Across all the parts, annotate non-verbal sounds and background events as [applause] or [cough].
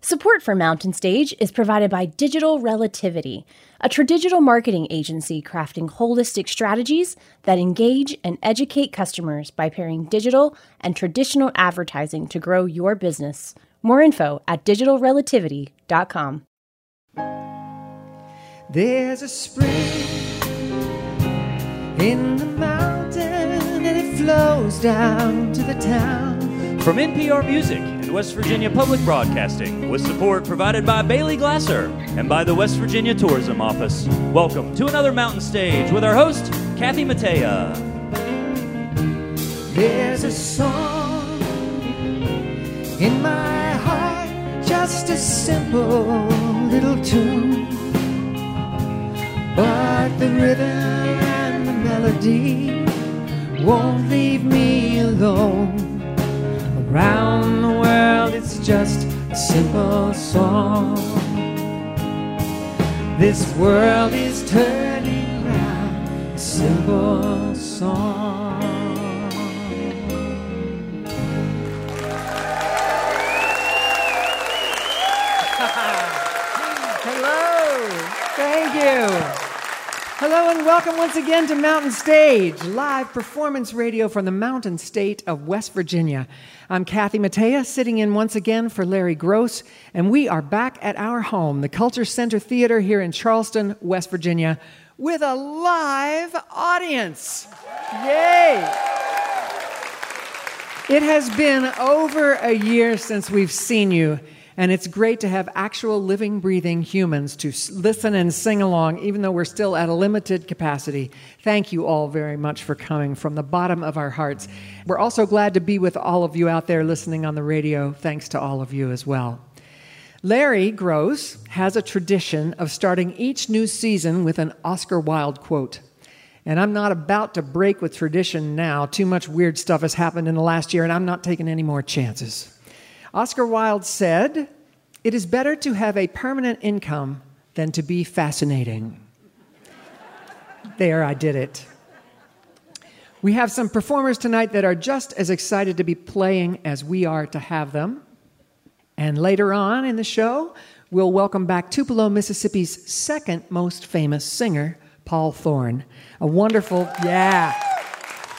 Support for Mountain Stage is provided by Digital Relativity, a tradigital marketing agency crafting holistic strategies that engage and educate customers by pairing digital and traditional advertising to grow your business. More info at digitalrelativity.com. There's a spring in the mountain and it flows down to the town. From NPR Music West Virginia Public Broadcasting, with support provided by Bailey Glasser and by the West Virginia Tourism Office. Welcome to another Mountain Stage with our host, Kathy Mattea. There's a song in my heart, just a simple little tune. But the rhythm and the melody won't leave me alone. Around the world, it's just a simple song. This world is turning round, a simple song. [laughs] Hello, thank you. Hello and welcome once again to Mountain Stage, live performance radio from the mountain state of West Virginia. I'm Kathy Mattea, sitting in once again for Larry Groce, and we are back at our home, the Culture Center Theater here in Charleston, West Virginia, with a live audience. Yay! It has been over a year since we've seen you, and it's great to have actual living, breathing humans to listen and sing along, even though we're still at a limited capacity. Thank you all very much for coming from the bottom of our hearts. We're also glad to be with all of you out there listening on the radio. Thanks to all of you as well. Larry Groce has a tradition of starting each new season with an Oscar Wilde quote. And I'm not about to break with tradition now. Too much weird stuff has happened in the last year, and I'm not taking any more chances. Oscar Wilde said, It is better to have a permanent income than to be fascinating. there, I did it. We have some performers tonight that are just as excited to be playing as we are to have them. And later on in the show, we'll welcome back Tupelo, Mississippi's second most famous singer, Paul Thorn. A wonderful, yeah,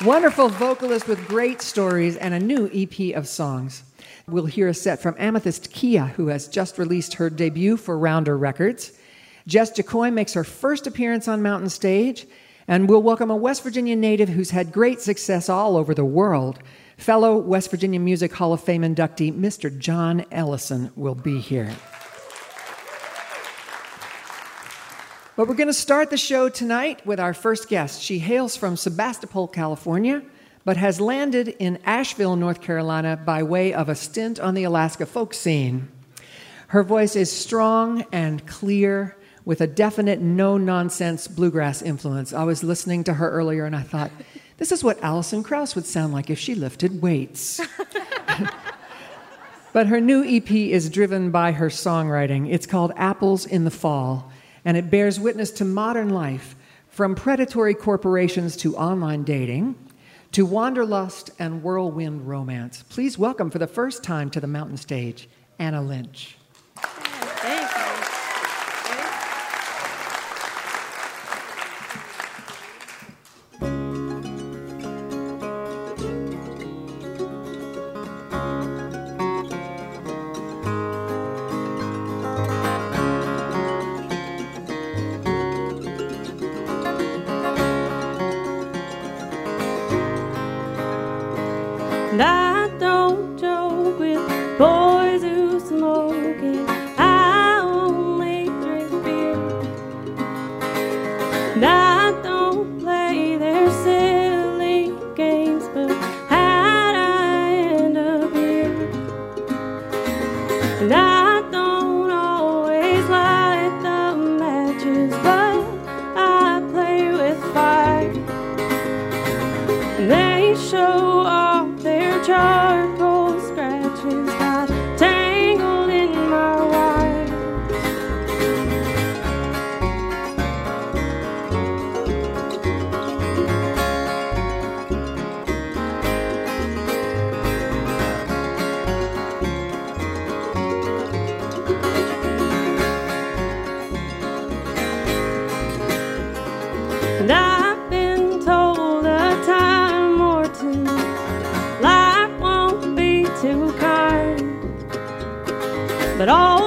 wonderful vocalist with great stories and a new EP of songs. We'll hear a set from Amythyst Kiah, who has just released her debut for Rounder Records. Jess Jocoy makes her first appearance on Mountain Stage, and we'll welcome a West Virginia native who's had great success all over the world. Fellow West Virginia Music Hall of Fame inductee Mr. John Ellison will be here. But we're going to start the show tonight with our first guest. She hails from Sebastopol, California, but has landed in Asheville, North Carolina by way of a stint on the Alaska folk scene. Her voice is strong and clear with a definite no nonsense bluegrass influence. I was listening to her earlier and I thought, this is what Alison Krauss would sound like if she lifted weights. [laughs] But her new EP is driven by her songwriting. It's called Apples in the Fall, and it bears witness to modern life from predatory corporations to online dating to wanderlust and whirlwind romance. Please welcome for the first time to the mountain stage, Anna Lynch. All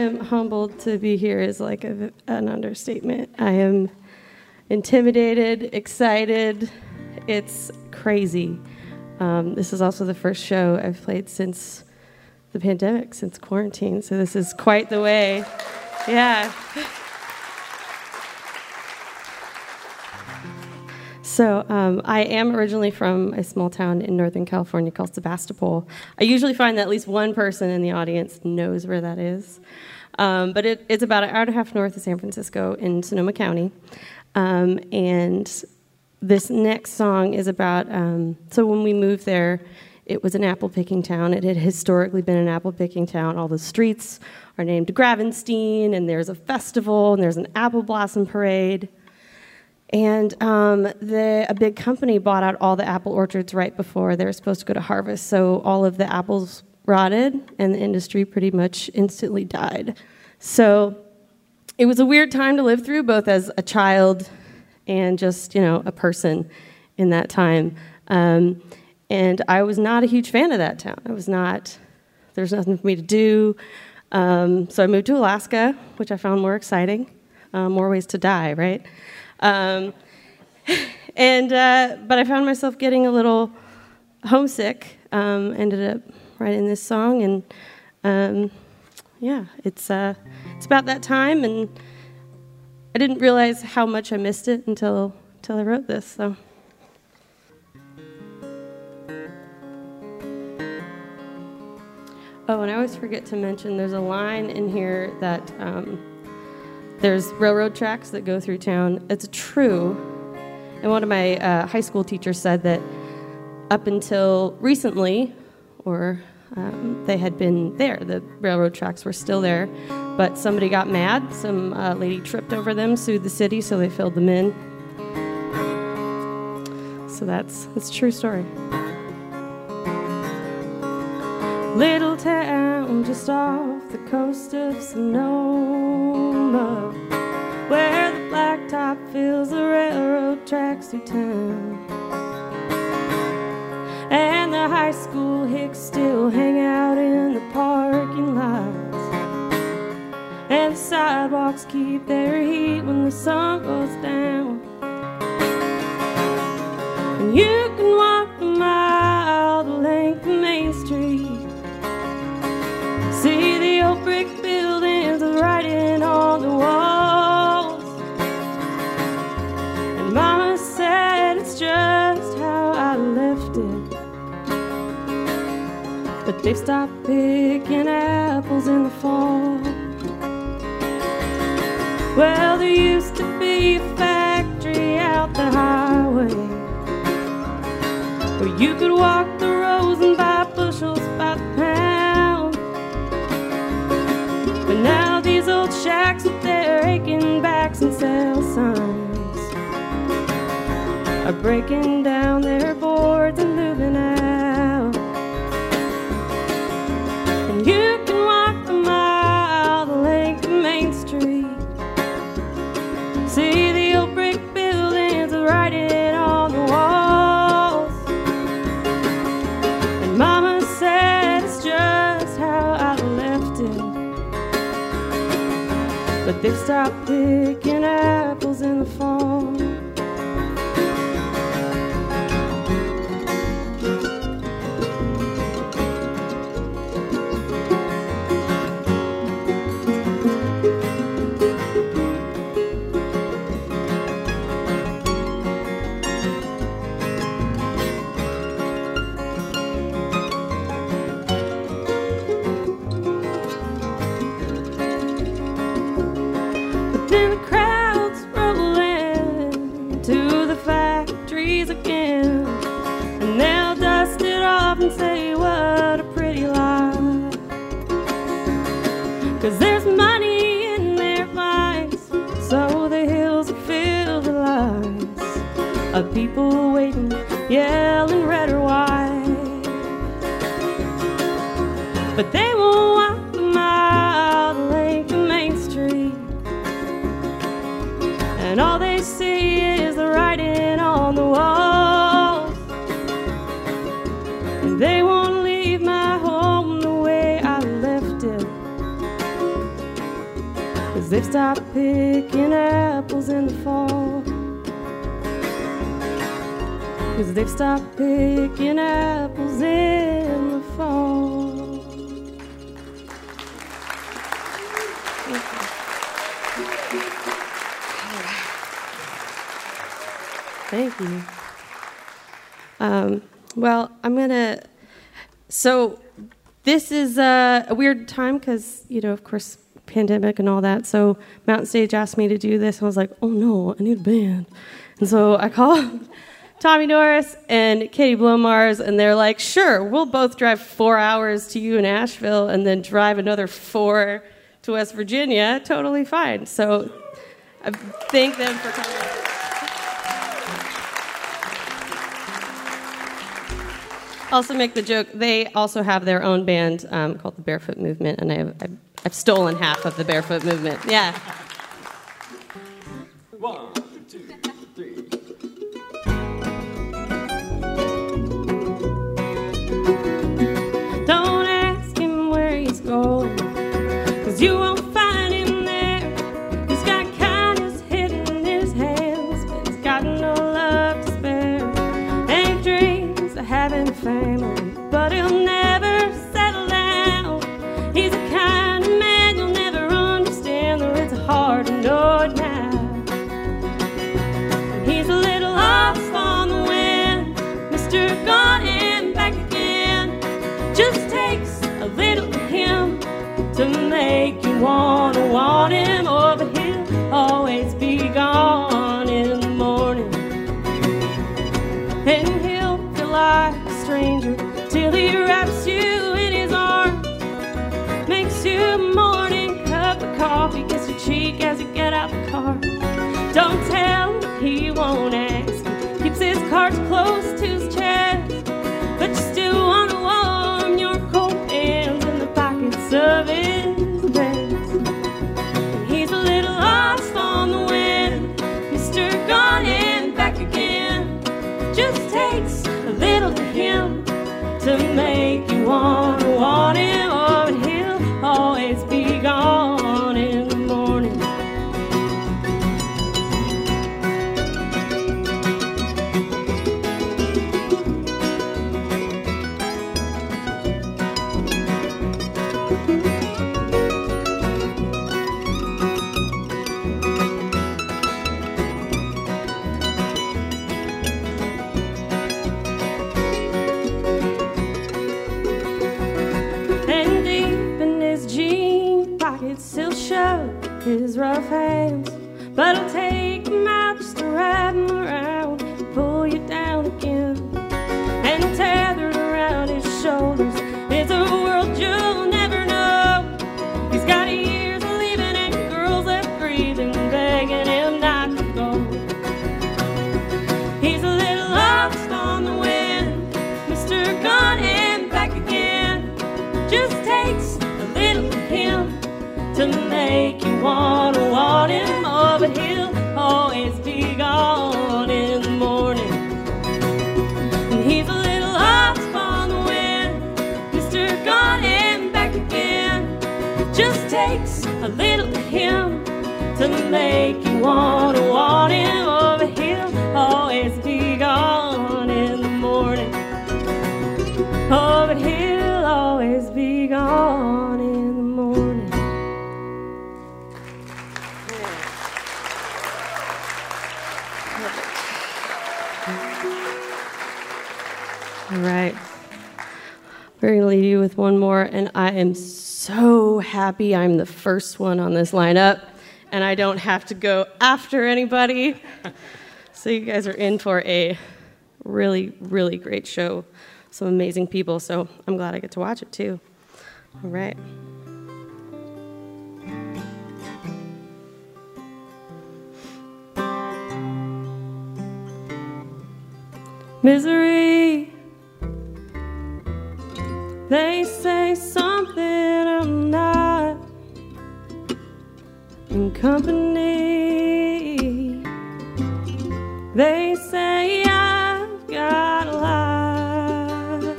am humbled to be here is like a, an understatement. I am intimidated, excited. It's crazy. Um, this is also the first show I've played since the pandemic, since quarantine. So this is quite the way. Yeah. [laughs] So um, I am originally from a small town in Northern California called Sebastopol. I usually find that at least one person in the audience knows where that is. Um, but it, it's about an hour and a half north of San Francisco in Sonoma County. Um, and this next song is about, um, so when we moved there, it was an apple picking town. It had historically been an apple picking town. All the streets are named Gravenstein, and there's a festival, and there's an apple blossom parade. And um, the, a big company bought out all the apple orchards right before they were supposed to go to harvest. So all of the apples rotted, and the industry pretty much instantly died. So it was a weird time to live through, both as a child and just you know a person in that time. Um, and I was not a huge fan of that town. I was not. There's nothing for me to do. Um, so I moved to Alaska, which I found more exciting, uh, more ways to die, right? Um, and uh, but I found myself getting a little homesick. Um, ended up writing this song, and um, yeah, it's uh, it's about that time, and I didn't realize how much I missed it until until I wrote this. So. Oh, and I always forget to mention there's a line in here that um, there's railroad tracks that go through town. It's true. And one of my uh, high school teachers said that up until recently, or um, they had been there, the railroad tracks were still there, but somebody got mad. Some uh, lady tripped over them, sued the city, so they filled them in. So that's that's true story. Little town just off the coast of Sonoma, where the blacktop fills the railroad tracks through town. And the high school hicks still hang out in the parking lots. And the sidewalks keep their heat when the sun goes down. And you can walk a mile the length of Main Street. See the old brick buildings with writing But they've stopped picking apples in the fall. Well, there used to be a factory out the highway where you could walk the rows and buy bushels by the pound. But now these old shacks with their aching backs and sell signs are breaking down their boards and moving out. They've stopped picking apples in the fall. Cause picking apples in the fall. Thank you. Um, well, I'm gonna. So, this is uh, a weird time because you know, of course, pandemic and all that. So, Mountain Stage asked me to do this, and I was like, "Oh no, I need a band." And so I called Tommy Norris and Katie Blomarz, and they're like, sure, we'll both drive four hours to you in Asheville and then drive another four to West Virginia. Totally fine. So I thank them for coming. Also, make the joke. They also have their own band um, called the Barefoot Movement, and I've, I've, I've stolen half of the Barefoot Movement. Yeah. One, cause you won't find him there. He's got kindness hidden in his hands, but he's got no love to spare. And dreams of having family, but he'll never settle down. He's a kind of man you'll never understand, though it's hard to know wanna want him, oh, but he'll always be gone in the morning. And he'll feel like a stranger till he wraps you in his arms, makes you a morning cup of coffee, gets your cheek as you get out the car. Don't tell him he won't ask. Keeps his cards close to his chest. You wanna want him. Oh, but he'll always be gone in the morning. And he's a little lost on the wind, Mr. Gone and back again. Just takes a little of him to make you wanna want him. Right. We're going to leave you with one more, and I am so happy I'm the first one on this lineup, and I don't have to go after anybody. [laughs] so, you guys are in for a really, really great show. Some amazing people, so I'm glad I get to watch it too. All right. Misery. They say something I'm not in company. They say I've got a lie.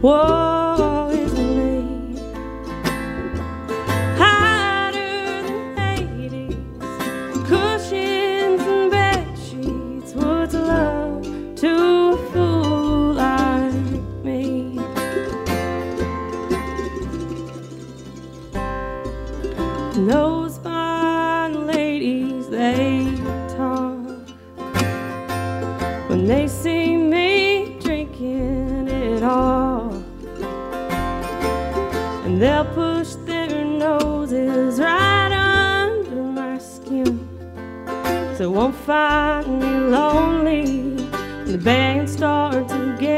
Woe so won't find me lonely when the band starts again.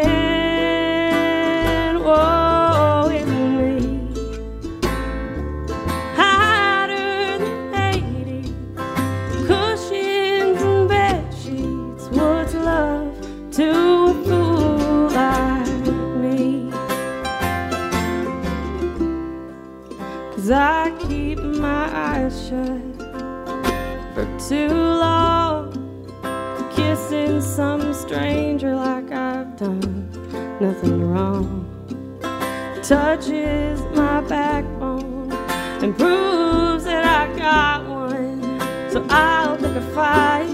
Whoa, it's me. Hotter than 80 cushions and bed sheets. What's love to a fool like me? Cause I keep my eyes shut too long. Kissing some stranger like I've done nothing wrong. Touches my backbone and proves that I got one. So I'll pick a fight.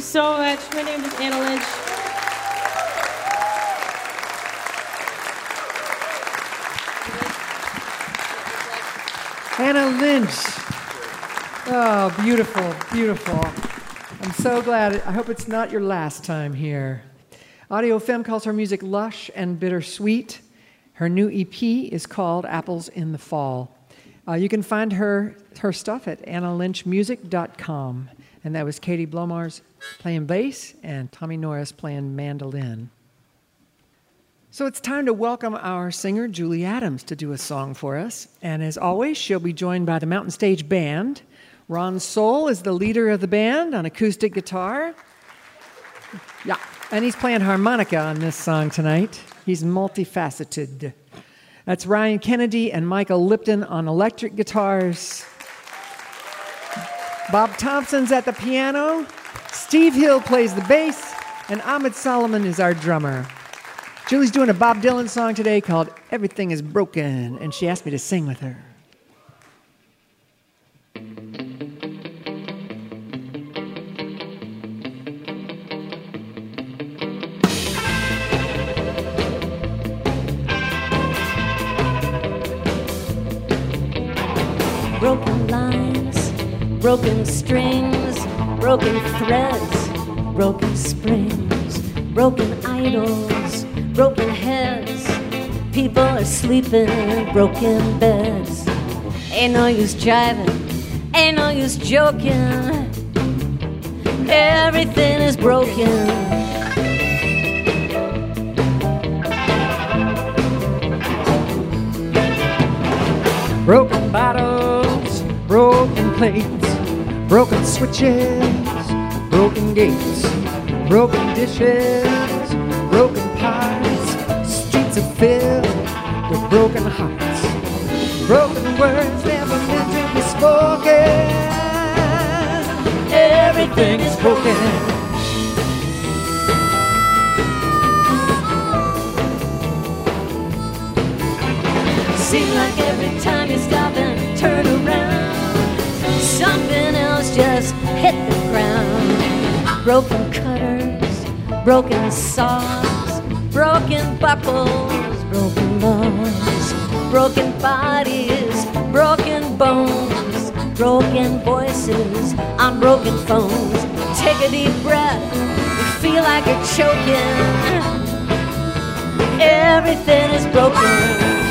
You so much. My name is Anna Lynch. Anna Lynch. Oh, beautiful, beautiful. I'm so glad. I hope it's not your last time here. Audio Femme calls her music lush and bittersweet. Her new EP is called Apples in the Fall. Uh, you can find her, her stuff at annalynchmusic.com. And that was Katie Blomarz playing bass and Tommy Norris playing mandolin. So it's time to welcome our singer, Julie Adams, to do a song for us. And as always, she'll be joined by the Mountain Stage Band. Ron Sowell is the leader of the band on acoustic guitar. Yeah, and he's playing harmonica on this song tonight. He's multifaceted. That's Ryan Kennedy and Michael Lipton on electric guitars. Bob Thompson's at the piano. Steve Hill plays the bass. And Ammed Solomon is our drummer. Julie's doing a Bob Dylan song today called Everything is Broken, and she asked me to sing with her. Broken strings, broken threads, broken springs, broken idols, broken heads. People are sleeping in broken beds. Ain't no use jiving, ain't no use joking. Everything is broken. Broken bottles, broken plates, broken switches, broken gates, broken dishes, broken pots. Streets are filled with broken hearts, broken words never meant to be spoken. Everything is broken. Seems like every time you stop and turn around, something just hit the ground. Broken cutters, broken saws, broken buckles, broken laws, broken bodies, broken bones, broken voices on broken phones. Take a deep breath, you feel like you're choking. Everything is broken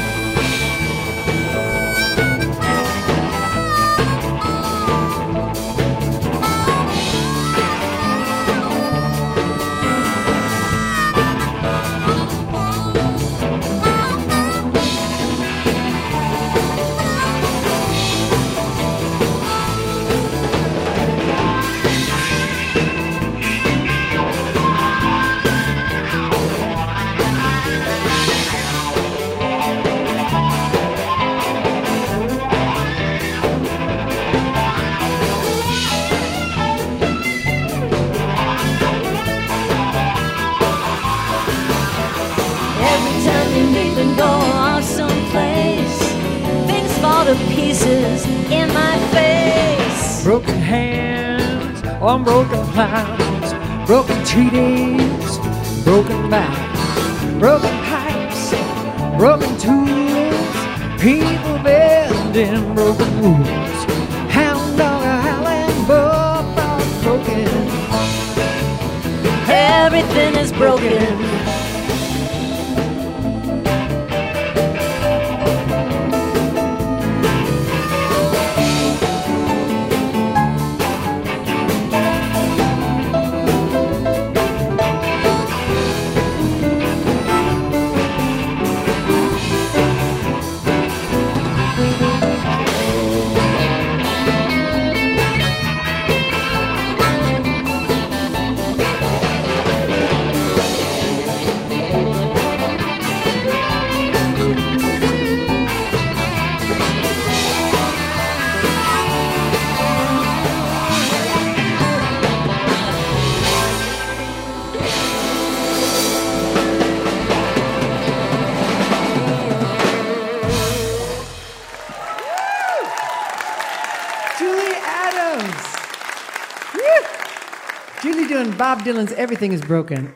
Bob Dylan's Everything is Broken.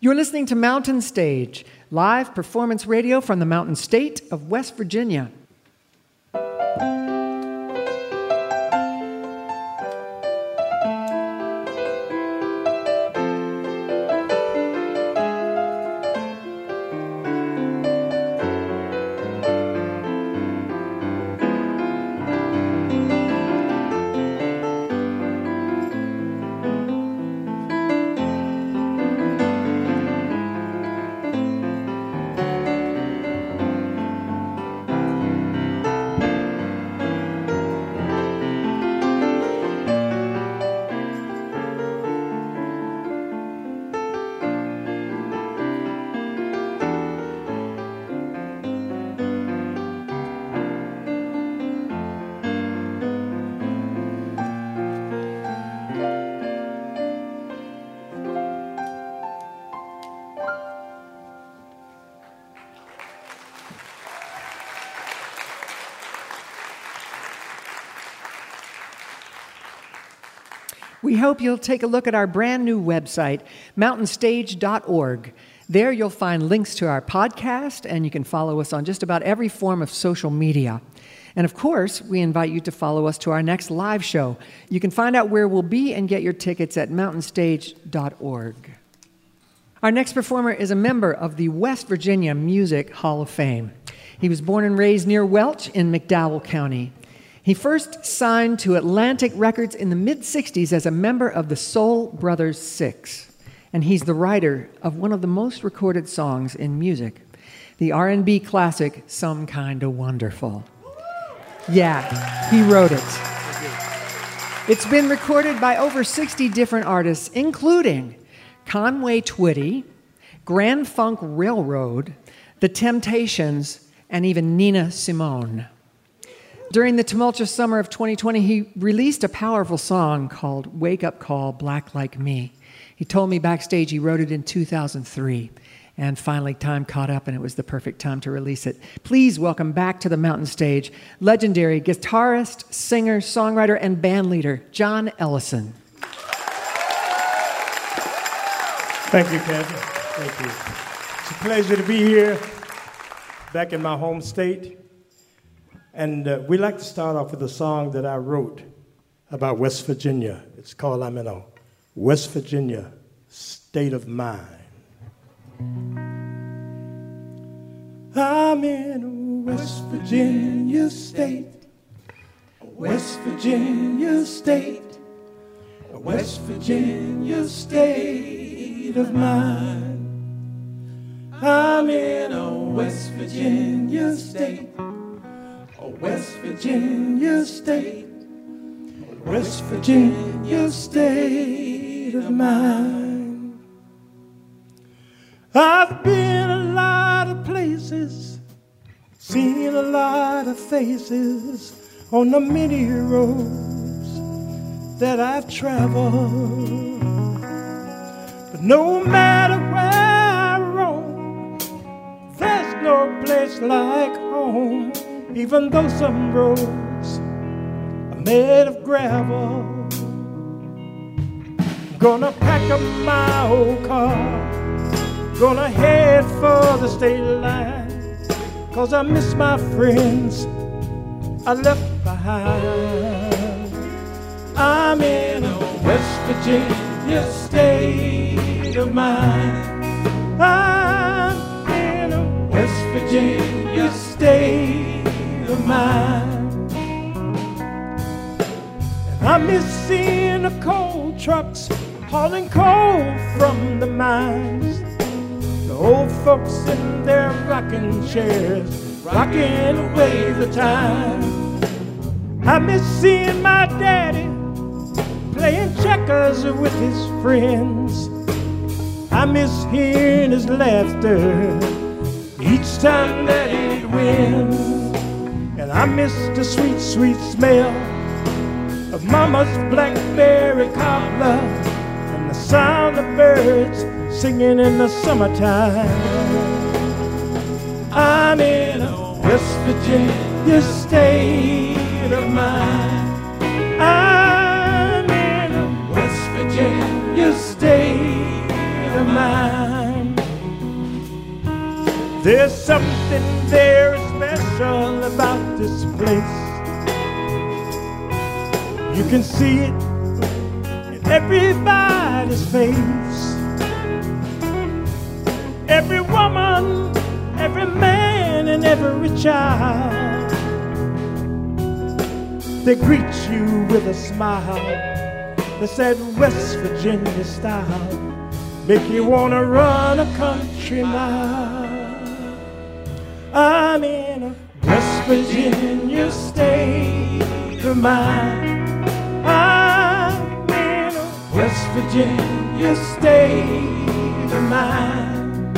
You're listening to Mountain Stage, live performance radio from the Mountain State of West Virginia. Hope you'll take a look at our brand new website, mountainstage.org. There you'll find links to our podcast, and you can follow us on just about every form of social media. And of course, we invite you to follow us to our next live show. You can find out where we'll be and get your tickets at mountainstage.org. Our next performer is a member of the West Virginia Music Hall of Fame. He was born and raised near Welch in McDowell County. He first signed to Atlantic Records in the mid 60s as a member of the Soul Brothers Six, and he's the writer of one of the most recorded songs in music, the R&B classic Some Kinda Wonderful. Yeah, he wrote it. It's been recorded by over 60 different artists, including Conway Twitty, Grand Funk Railroad, The Temptations, and even Nina Simone. During the tumultuous summer of 2020, he released a powerful song called Wake Up Call Black Like Me. He told me backstage he wrote it in 2003. And finally, time caught up, and it was the perfect time to release it. Please welcome back to the mountain stage legendary guitarist, singer, songwriter, and band leader, John Ellison. Thank you, Kathy. Thank you. It's a pleasure to be here, back in my home state. And uh, we like to start off with a song that I wrote about West Virginia. It's called I'm in a West Virginia state of mind. I'm in a West Virginia state, a West Virginia state, a West Virginia state of mind. I'm in a West Virginia state, West Virginia state, West Virginia state of mind. I've been a lot of places, seen a lot of faces on the many roads that I've traveled. But no matter where I roam, there's no place like home, even though some roads are made of gravel. Gonna pack up my old car. Gonna head for the state line. Cause I miss my friends I left behind. I'm in a West Virginia state of mind. Of mind. And I miss seeing the coal trucks hauling coal from the mines. The old folks in their rocking chairs, rocking away the time. I miss seeing my daddy playing checkers with his friends. I miss hearing his laughter each time that he'd win. And I miss the sweet, sweet smell of Mama's blackberry cobbler and the sound of birds singing in the summertime. I'm in a West Virginia state of mind. I'm in a West Virginia state of mind. There's something very special about this place. You can see it in everybody's face. Every woman, every man, and every child. They greet you with a smile. They said West Virginia style. Make you wanna run a country mile. I'm in Virginia state of mind. I'm in a West Virginia state of mind.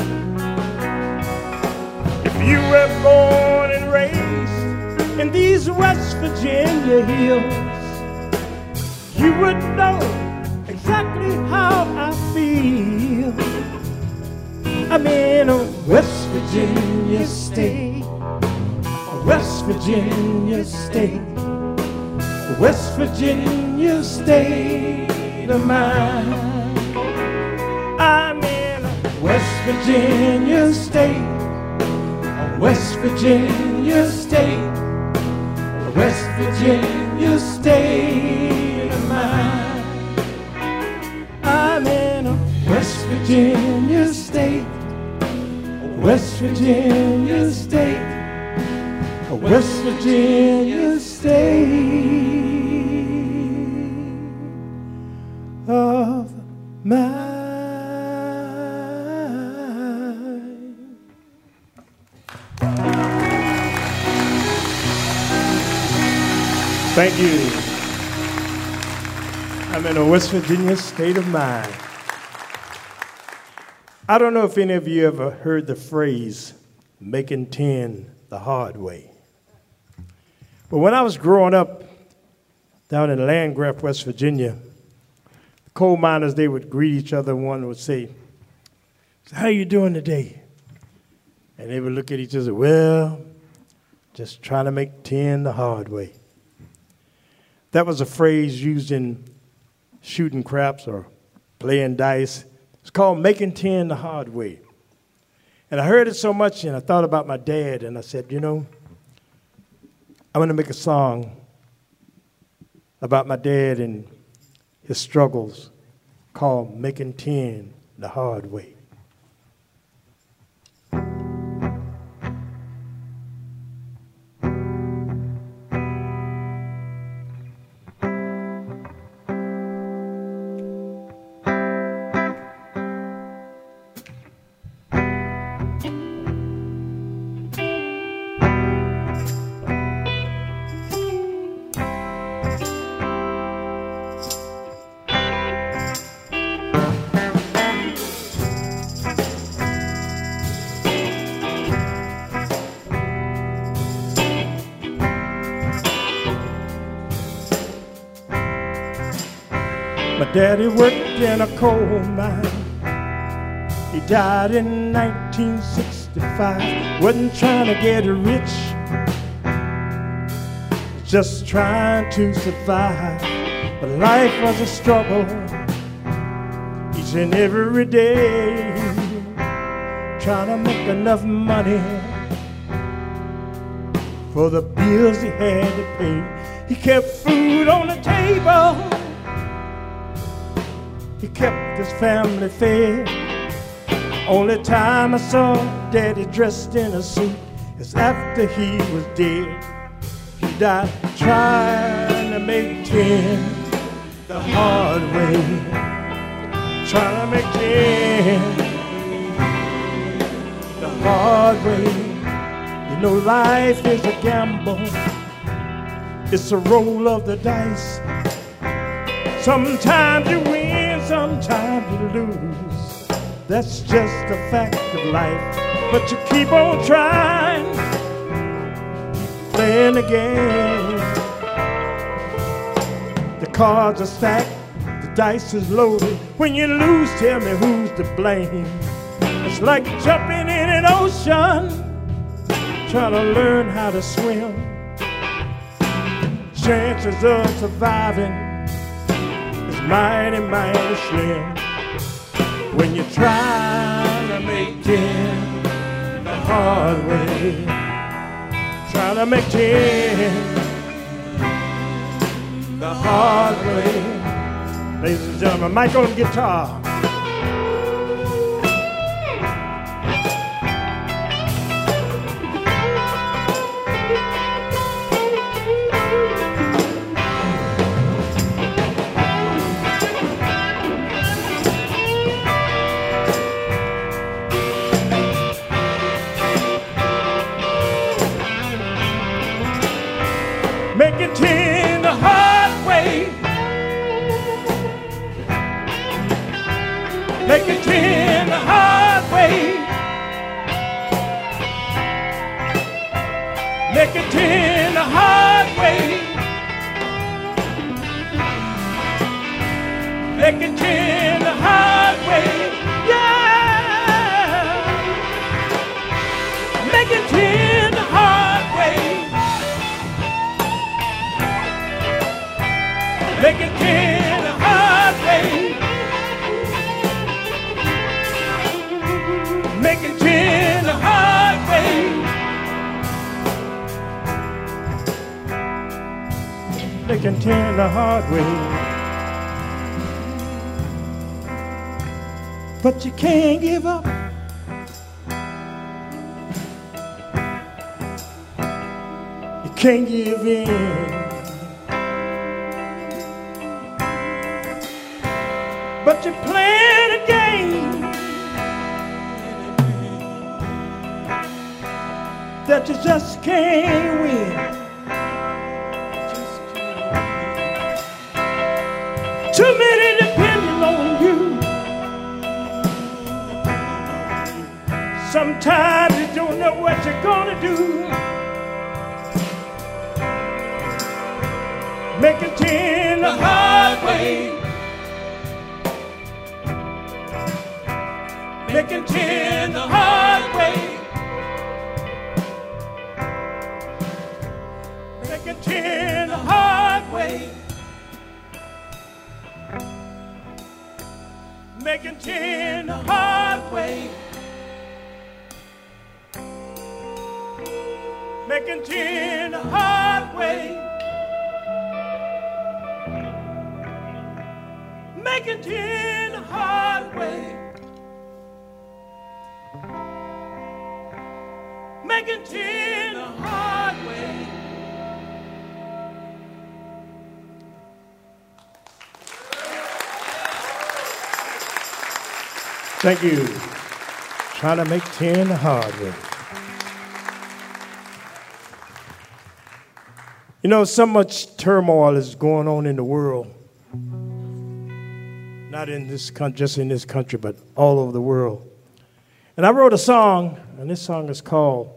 If you were born and raised in these West Virginia hills, you would know exactly how I feel. I'm in a West Virginia state, West Virginia state, West Virginia state of mind. I'm in West Virginia state, West Virginia state, West Virginia state of mind. I'm in West Virginia state, West Virginia state, a West Virginia state of mind. Thank you. I'm in a West Virginia state of mind. I don't know if any of you ever heard the phrase making 10 the hard way. But when I was growing up down in Landgraff, West Virginia, the coal miners, they would greet each other. One would say, "So how you doing today? And they would look at each other well, just trying to make 10 the hard way. That was a phrase used in shooting craps or playing dice. It's called making 10 the hard way. And I heard it so much and I thought about my dad and I said, you know, I'm going to make a song about my dad and his struggles called Making 10 the Hard Way. My daddy worked in a coal mine. He died in 1965. Wasn't trying to get rich, just trying to survive. But life was a struggle each and every day, trying to make enough money for the bills he had to pay. He kept food on the table, he kept his family fed. Only time I saw Daddy dressed in a suit is after he was dead. He died trying to make ten the hard way, trying to make ten the hard way. You know, life is a gamble, it's a roll of the dice. Sometimes you win, sometimes you lose. That's just a fact of life. But you keep on trying, playing the game. The cards are stacked, the dice is loaded. When you lose, tell me who's to blame. It's like jumping in an ocean, trying to learn how to swim. Chances of surviving mighty, mighty slim. When you're trying to make it the hard way, trying to make it the hard way. Ladies and gentlemen, Mike on guitar. Make it in the hard way. Make it in the hard way. Make it in the hard way. It in the hard way. But you can't give up. You can't give in. Thank you. Trying to make 10 the hard. You know, so much turmoil is going on in the world. Not in this country, just in this country, but all over the world. And I wrote a song, and this song is called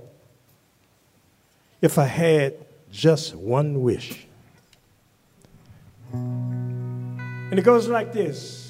If I Had Just One Wish. And it goes like this.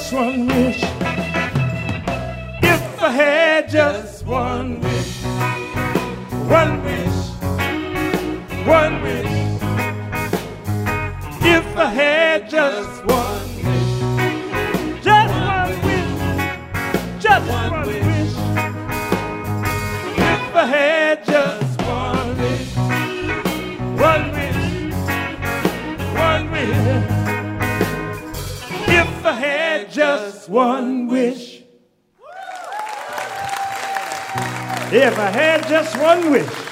Just one wish, had just one wish. If I had just one wish. [laughs]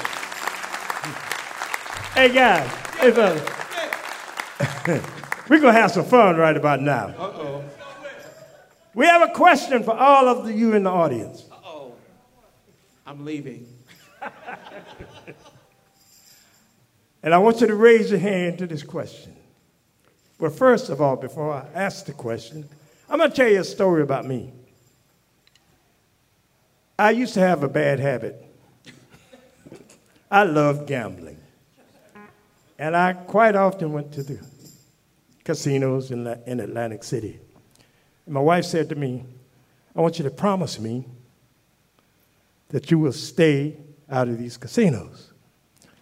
Hey guys, hey fellas. [laughs] We're gonna have some fun right about now. Uh-oh. We have a question for all of the, you in the audience. I'm leaving. [laughs] And I want you to raise your hand to this question. Well, first of all, before I ask the question, I'm going to tell you a story about me. I used to have a bad habit. I loved gambling. And I quite often went to the casinos in, in Atlantic City. And my wife said to me, I want you to promise me that you will stay out of these casinos.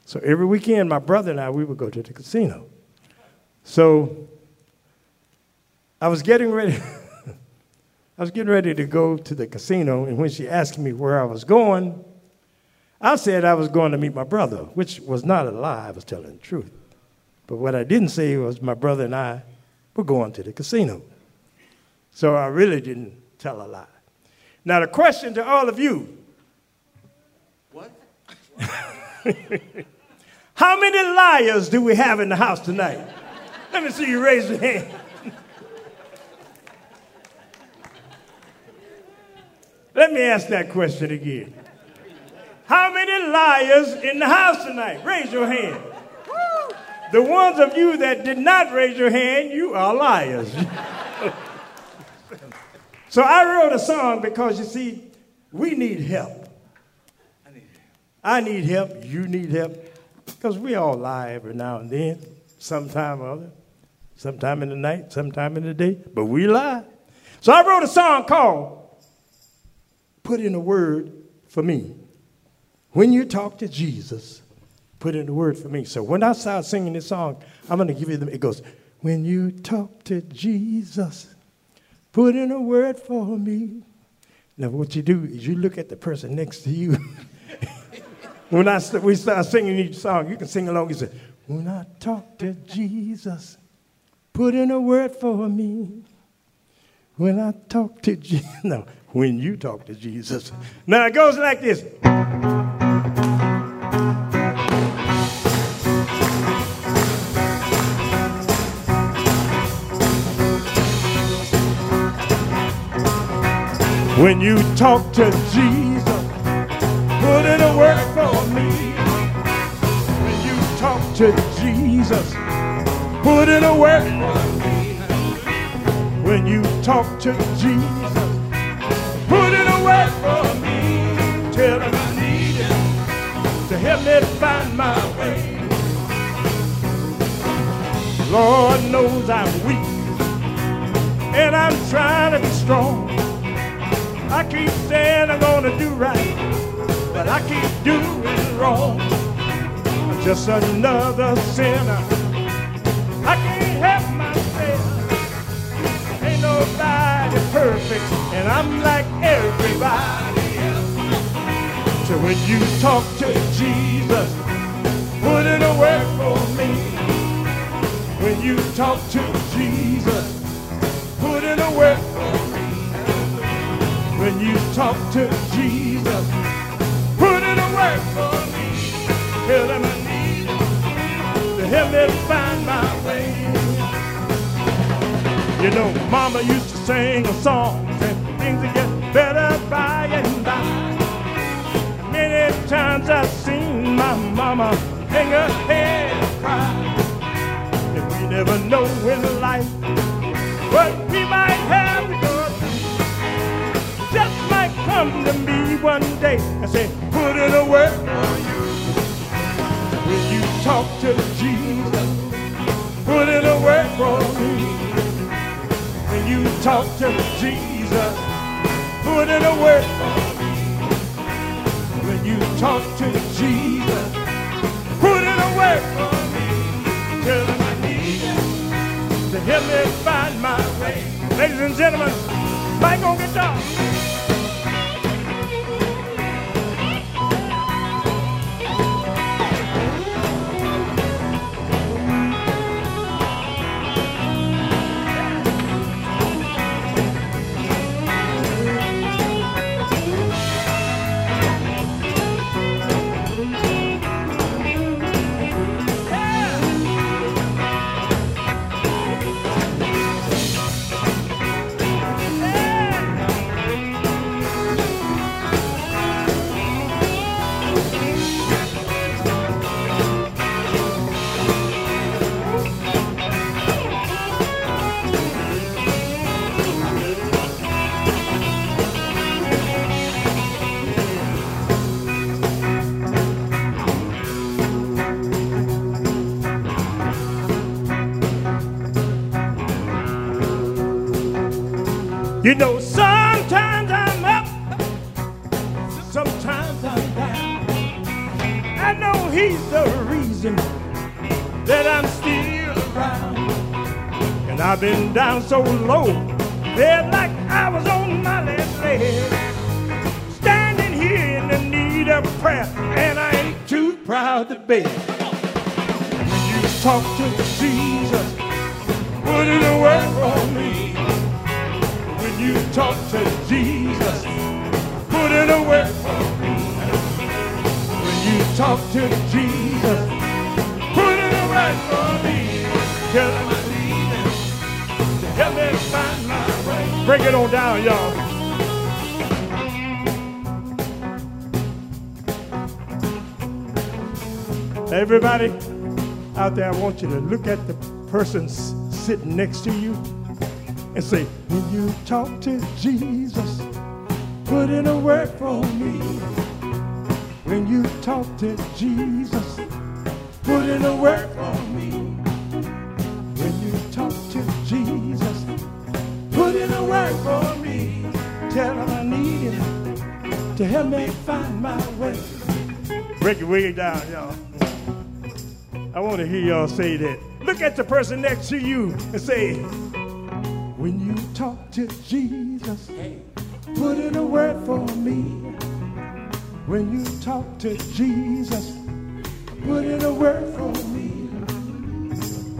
So every weekend, my brother and I, we would go to the casino. So I was getting ready. [laughs] I was getting ready to go to the casino, and when she asked me where I was going, I said I was going to meet my brother, which was not a lie. I was telling the truth. But what I didn't say was my brother and I were going to the casino. So I really didn't tell a lie. Now, the question to all of you What? [laughs] How many liars do we have in the house tonight? Let me see you raise your hand. Let me ask that question again. How many liars in the house tonight? Raise your hand. The ones of you that did not raise your hand, you are liars. [laughs] so I wrote a song because you see, we need help. I need help, you need help, because we all lie every now and then, sometime or other, sometime in the night, sometime in the day, but we lie. So I wrote a song called Put in a Word for Me. When you talk to Jesus, put in a word for me. So when I start singing this song, I'm going to give you the, it goes, when you talk to Jesus, put in a word for me. Now, what you do is you look at the person next to you. [laughs] when I we start singing each song, you can sing along. You say, When I talk to Jesus, put in a word for me. When I talk to Jesus, [laughs] no, when you talk to Jesus. Now it goes like this. When you talk to Jesus, put in a word for me. When you talk to Jesus, put in a word me. When you talk to Jesus, put in a word for me. Tell him I need him to help me find my way. Lord knows I'm weak and I'm trying to be strong. I keep saying I'm gonna do right, but I keep doing wrong. I'm just another sinner. I can't help myself. Ain't nobody perfect, and I'm like everybody else. So when you talk to Jesus, put in a word for me. When you talk to Jesus, put in a word for me. When you talk to Jesus, put in a word for me. Tell him help me find my way. You know, Mama used to sing a song, and things will get better by and by. Many times I've seen my mama hang her head and cry. And we never know in life what we might have to go through. Just might come to me one day and say, put it away for you. When you talk to Jesus, put in a word for me. When you talk to Jesus, put in a word for me. When you talk to Jesus, put in a word for me. Tell him I need him to help me find my way. Ladies and gentlemen, Mike on guitar. I've been down so low, felt like I was on my last leg. Standing here in the need of prayer, and I ain't too proud to beg. When you talk to Jesus, put in a word for me when you talk to Jesus. Put in a word for me. When you talk to Break it on down, y'all. Everybody out there, I want you to look at the person sitting next to you and say, When you talk to Jesus, put in a word for me. When you talk to Jesus, put in a word help me find my way. Break your way down, y'all. I want to hear y'all say that. Look at the person next to you and say, When you talk to Jesus, put in a word for me. When you talk to Jesus, put in a word for me.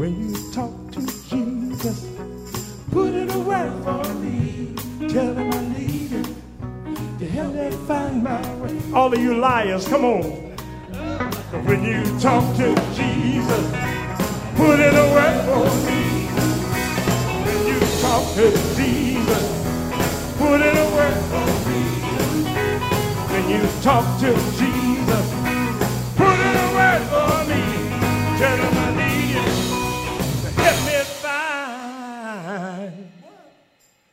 When you talk to Jesus, put in a word for me. Tell him help me find my way. All of you liars, come on. When you talk to Jesus, put in a word for me. When you talk to Jesus, put in a word for me. When you talk to Jesus, put in a word for me. I need you to help me find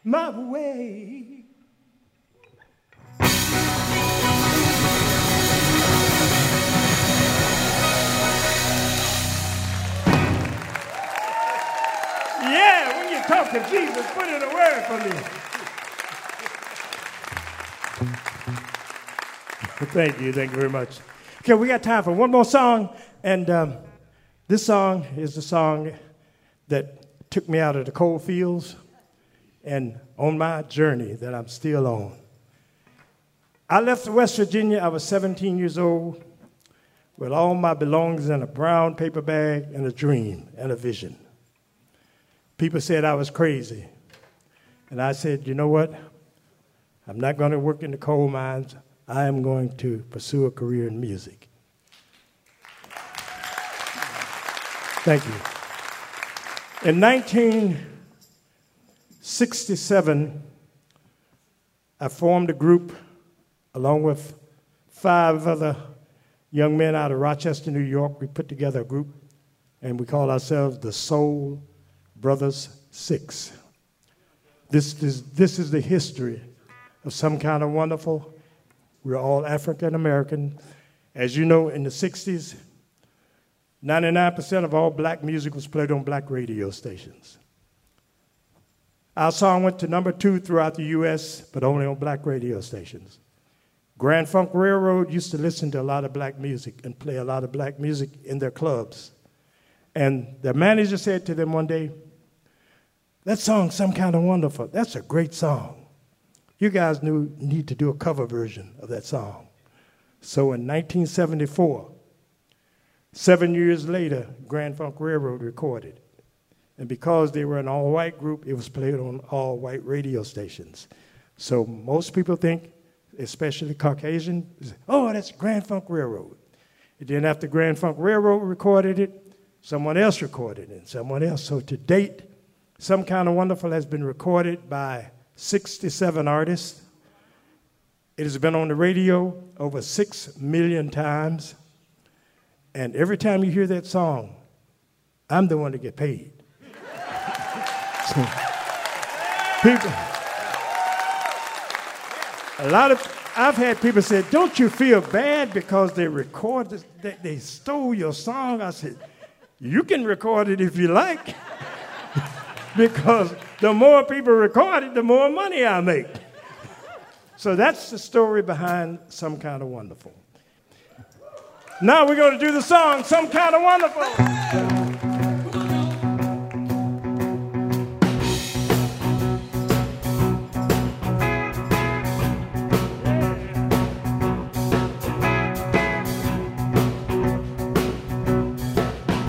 my way. You talk to Jesus, put in a word for me. Thank you, thank you very much. Okay, we got time for one more song, and um, this song is the song that took me out of the coal fields and on my journey that I'm still on. I left West Virginia, I was 17 years old, with all my belongings in a brown paper bag and a dream and a vision. People said I was crazy. And I said, you know what? I'm not going to work in the coal mines. I am going to pursue a career in music. Thank you. In 1967, I formed a group along with five other young men out of Rochester, New York. We put together a group and we called ourselves the Soul Brothers Six. This is, this is the history of some kind of wonderful. We're all African American. As you know, in the 60s, 99% of all black music was played on black radio stations. Our song went to number two throughout the U.S., but only on black radio stations. Grand Funk Railroad used to listen to a lot of black music and play a lot of black music in their clubs. And their manager said to them one day, That song's some kind of wonderful. That's a great song. You guys knew, need to do a cover version of that song. So in 1974, seven years later, Grand Funk Railroad recorded. And because they were an all white group, it was played on all white radio stations. So most people think, especially Caucasian, oh, that's Grand Funk Railroad. And then after Grand Funk Railroad recorded it, someone else recorded it, and someone else. So to date, Some Kind of Wonderful has been recorded by 67 artists. It has been on the radio over 6 million times. And every time you hear that song, I'm the one to get paid. So, people, a lot of, I've had people say, don't you feel bad because they recorded, they, they stole your song? I said, you can record it if you like. Because the more people record it, the more money I make. So that's the story behind Some Kind of Wonderful. Now we're going to do the song Some Kind of Wonderful.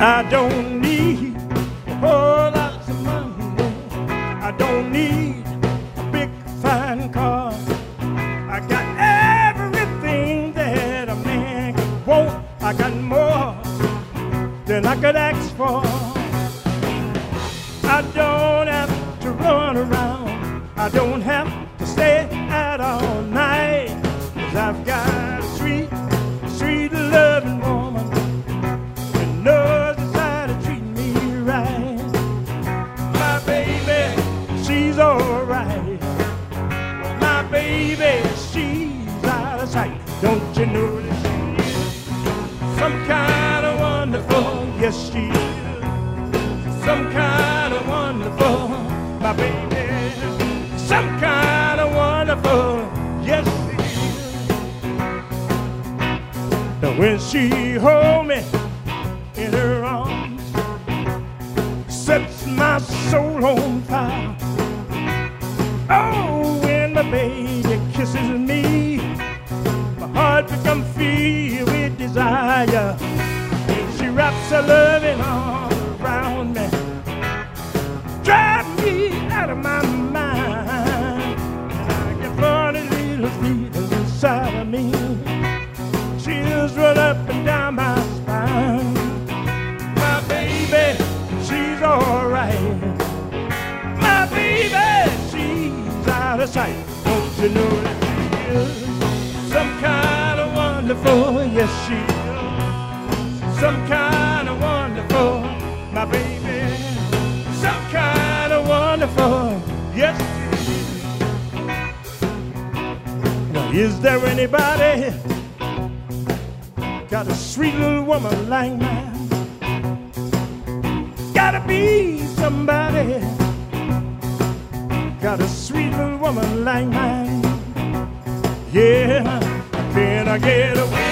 I don't than I could ask for. When she hold me in her arms, sets my soul on fire. Oh, when my baby kisses me, my heart becomes filled with desire. And she wraps her loving arms some kind of wonderful? Yes, she is some kind of wonderful. My baby, some kind of wonderful. Yes, she is. Now, is there anybody got a sweet little woman like mine? Gotta be somebody. Got a sweet little woman like mine. Yeah, can I get a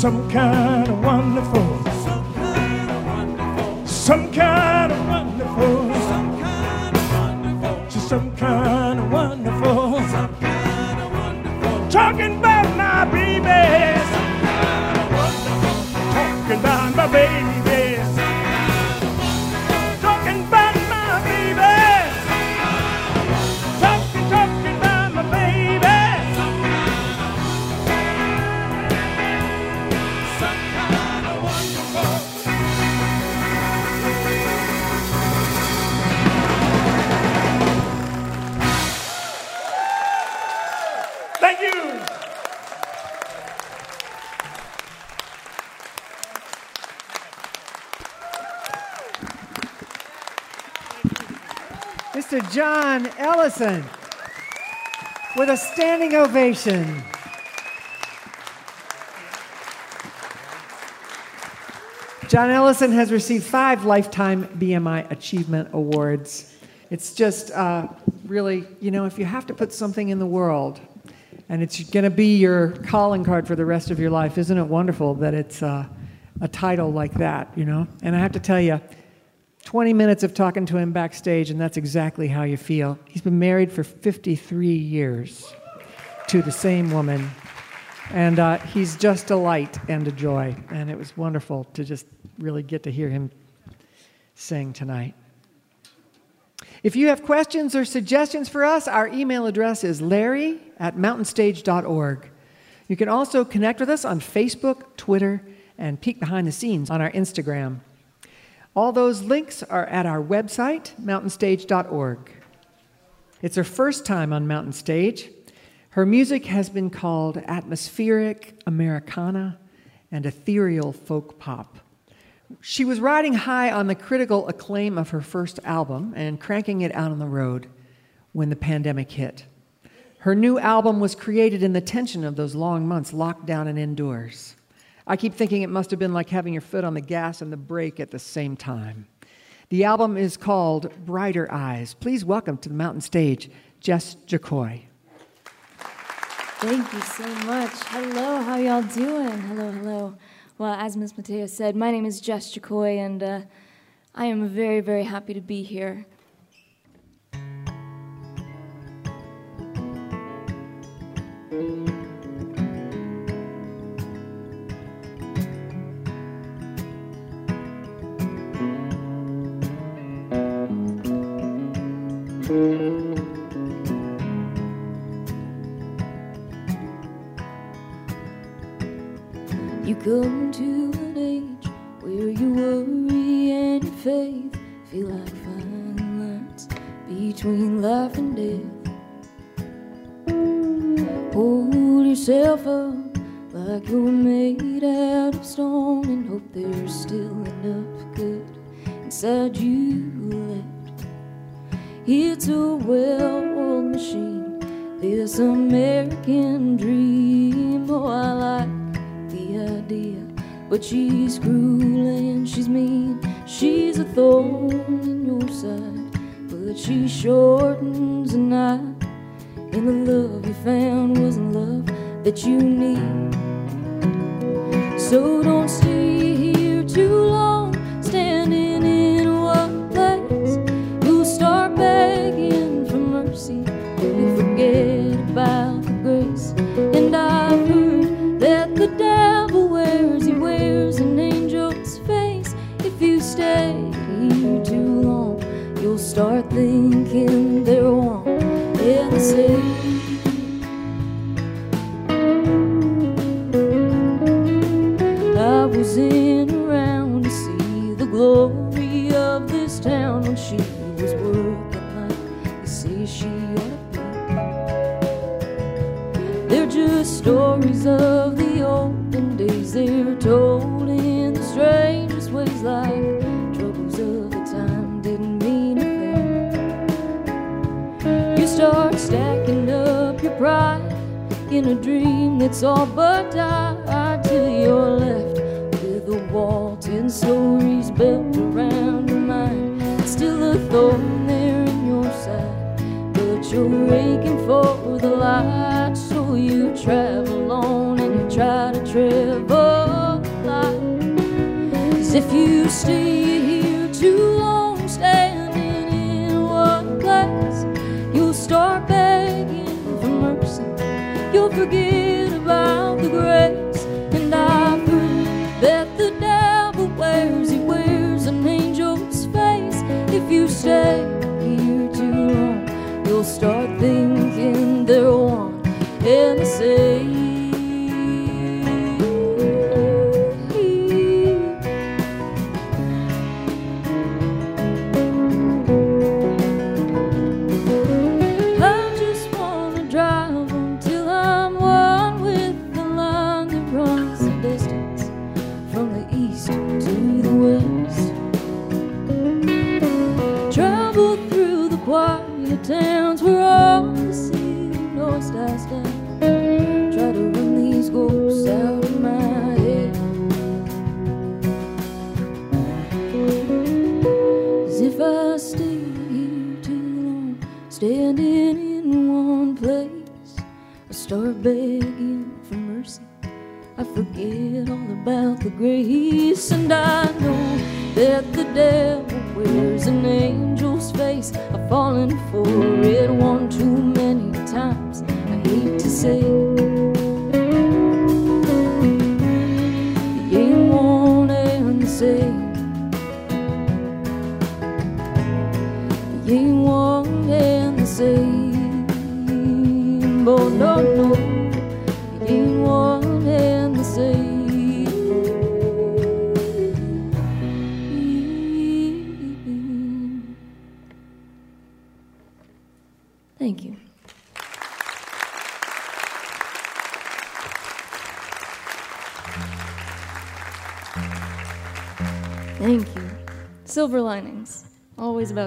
some kind of wonderful. Ellison with a standing ovation. John Ellison has received five Lifetime BMI Achievement Awards. It's just uh, really, you know, if you have to put something in the world and it's going to be your calling card for the rest of your life, isn't it wonderful that it's uh, a title like that, you know? And I have to tell you, 20 minutes of talking to him backstage, and that's exactly how you feel. He's been married for 53 years to the same woman, and uh, he's just a light and a joy. And it was wonderful to just really get to hear him sing tonight. If you have questions or suggestions for us, our email address is larry at mountainstage.org. You can also connect with us on Facebook, Twitter, and peek behind the scenes on our Instagram. All those links are at our website, mountainstage.org. It's her first time on Mountain Stage. Her music has been called atmospheric Americana and ethereal folk pop. She was riding high on the critical acclaim of her first album and cranking it out on the road when the pandemic hit. Her new album was created in the tension of those long months locked down and indoors. I keep thinking it must have been like having your foot on the gas and the brake at the same time. The album is called Brighter Eyes. Please welcome to the mountain stage Jess Jocoy. Thank you so much. Hello, how y'all doing? Hello, hello. Well, as Ms. Mattea said, my name is Jess Jocoy, and uh, I am very, very happy to be here. You come to an age where your worry and your faith feel like fine lines between life and death. Hold yourself up like you're made out of stone and hope there's still enough good inside you left. It's a well-oiled machine, this American dream. Oh, I like the idea, but she's cruel and she's mean. She's a thorn in your side, but she shortens the night. And the love you found wasn't love that you need. So don't stay here too long, in a dream that's all but died till you're left with a wall, ten stories built around your mind. It's still a thorn there in your side, but you're aching for the light, so you travel on and you try to travel light. If you stay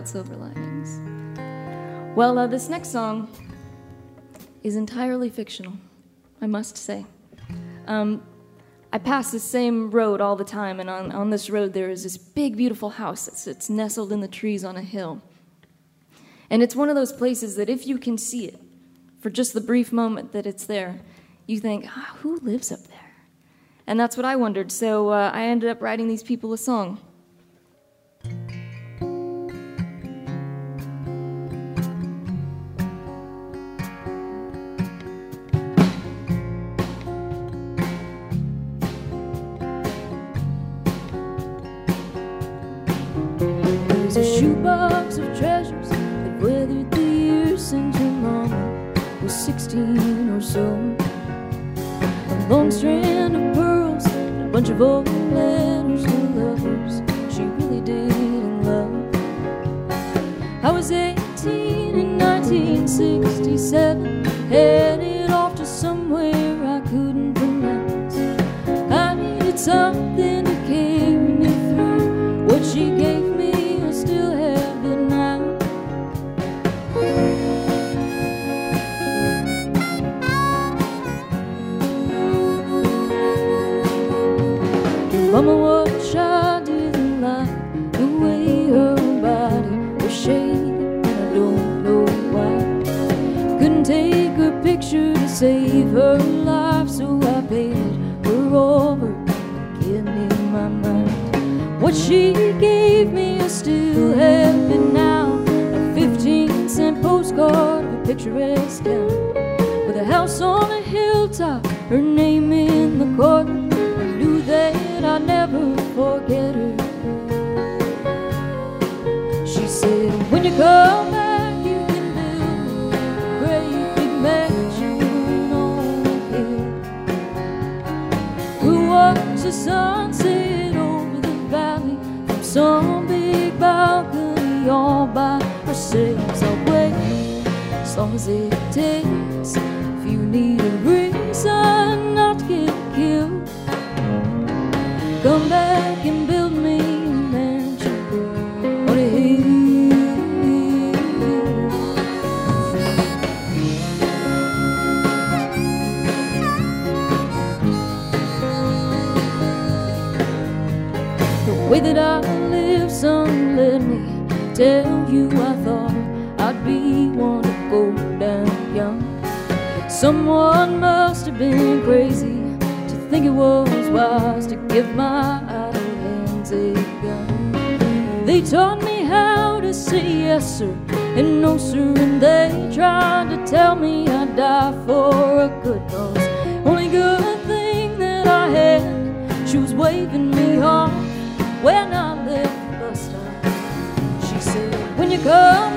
about silver linings. Well, uh, this next song is entirely fictional, I must say. Um, I pass the same road all the time, and on, on this road there is this big, beautiful house that's it's nestled in the trees on a hill. And it's one of those places that if you can see it for just the brief moment that it's there, you think, ah, who lives up there? And that's what I wondered. So uh, I ended up writing these people a song. Box of treasures that weathered the years since your mama was 16 or so. A long strand of pearls, and a bunch of old letters to lovers she really didn't love. I was 18 in 1967, headed off to somewhere I couldn't pronounce. I needed something she gave me, a still have it now. A 15 cent postcard of a picturesque town with a house on a hilltop, her name in the corner. I knew that I'd never forget her. She said, When you come back, you can as Someone must have been crazy to think it was wise to give my idle hands a gun. They taught me how to say yes, sir, and no, sir, and they tried to tell me I'd die for a good cause. Only good thing that I had, she was waving me off when I left the bus stop. She said, When you come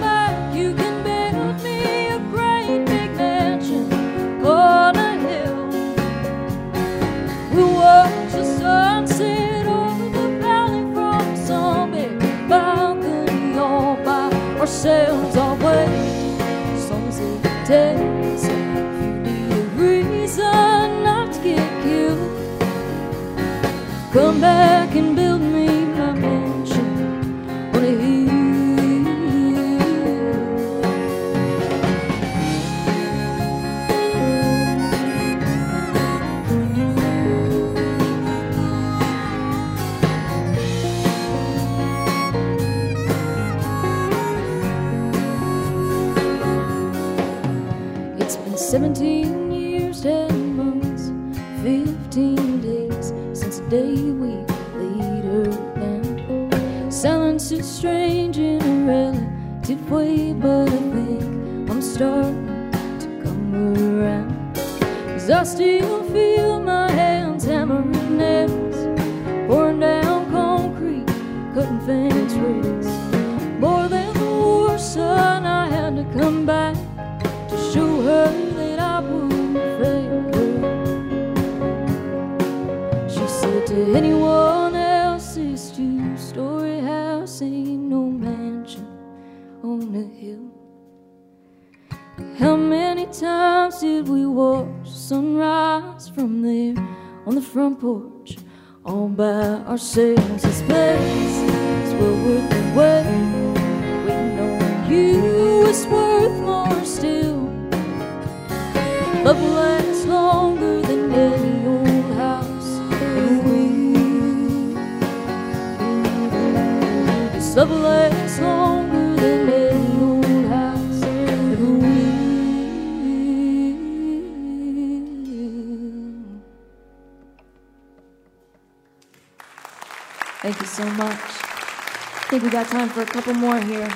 I think we got time for a couple more here.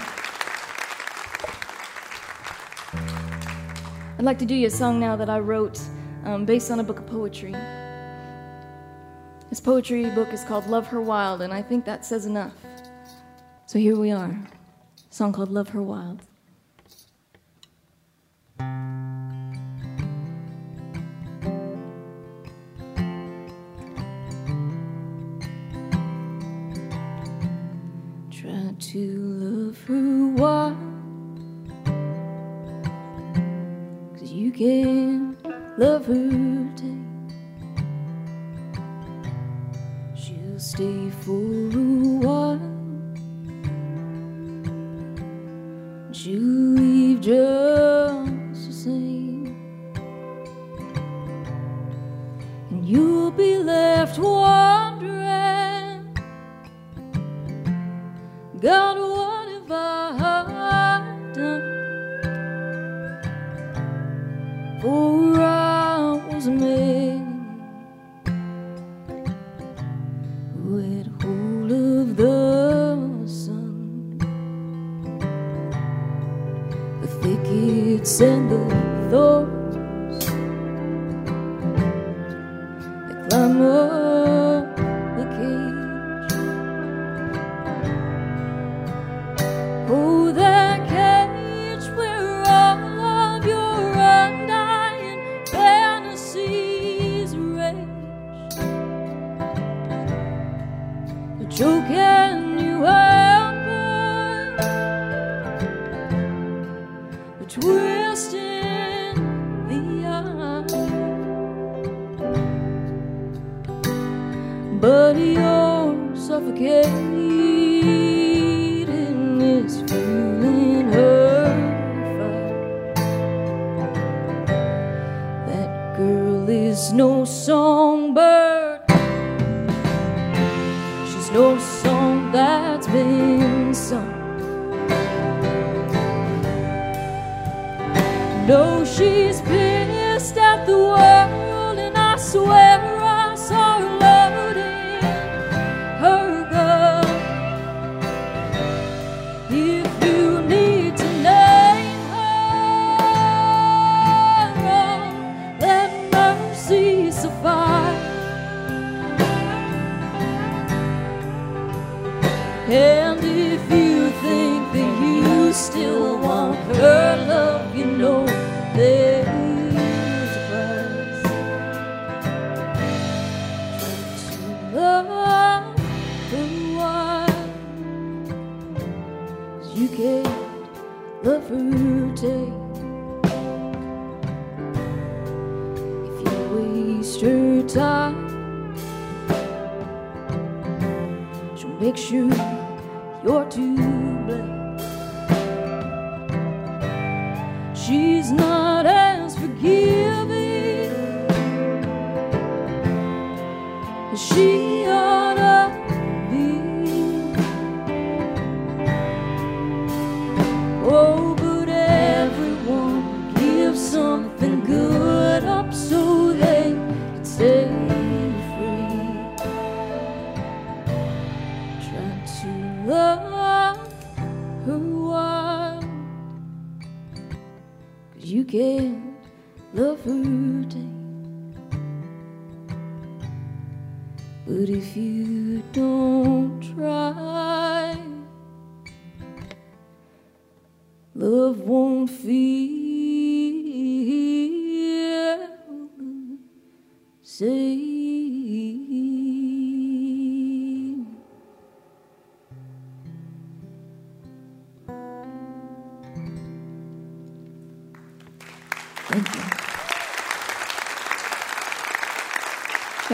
I'd like to do you a song now that I wrote um, based on a book of poetry. This poetry book is called Love Her Wild, and I think that says enough. So here we are. A song called Love Her Wild. Love who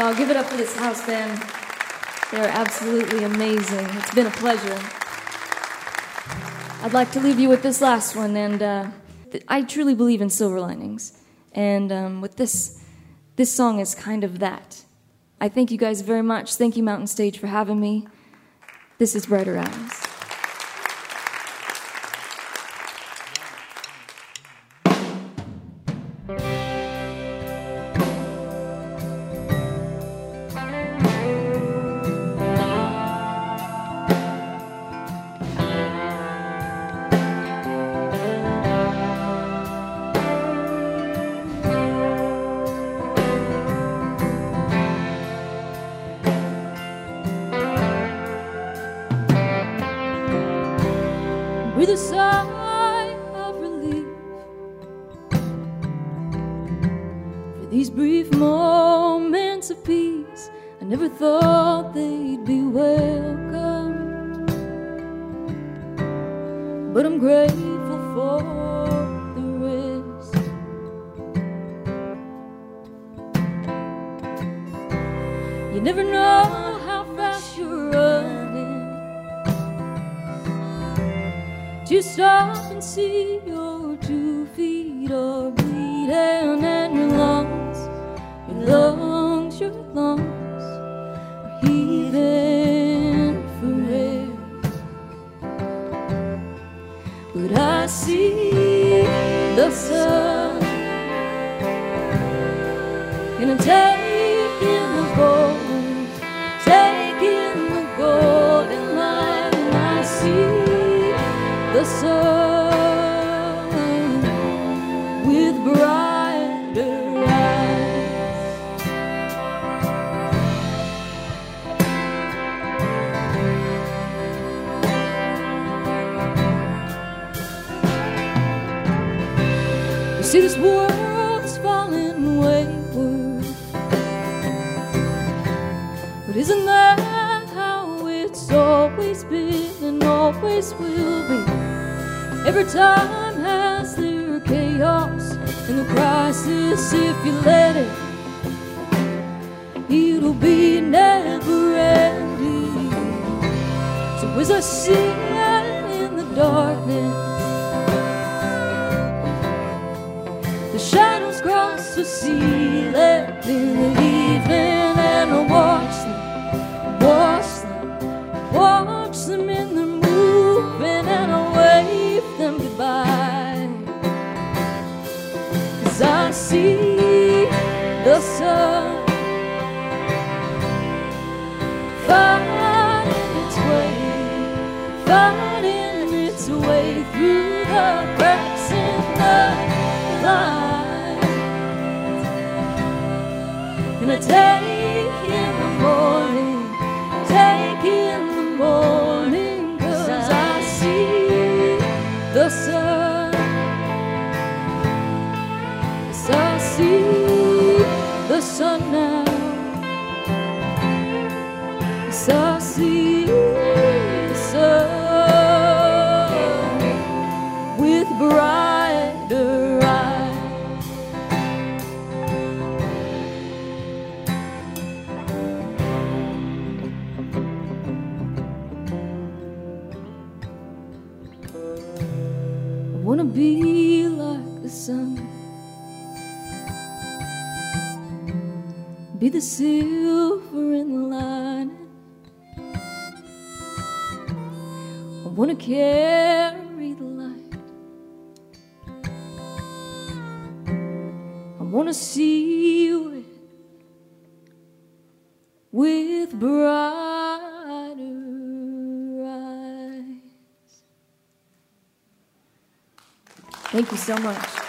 y'all. Give it up for this house band. They're absolutely amazing. It's been a pleasure. I'd like to leave you with this last one, and uh, th- I truly believe in silver linings. And um, with this, this song is kind of that. I thank you guys very much. Thank you, Mountain Stage, for having me. This is Brighter Eyes.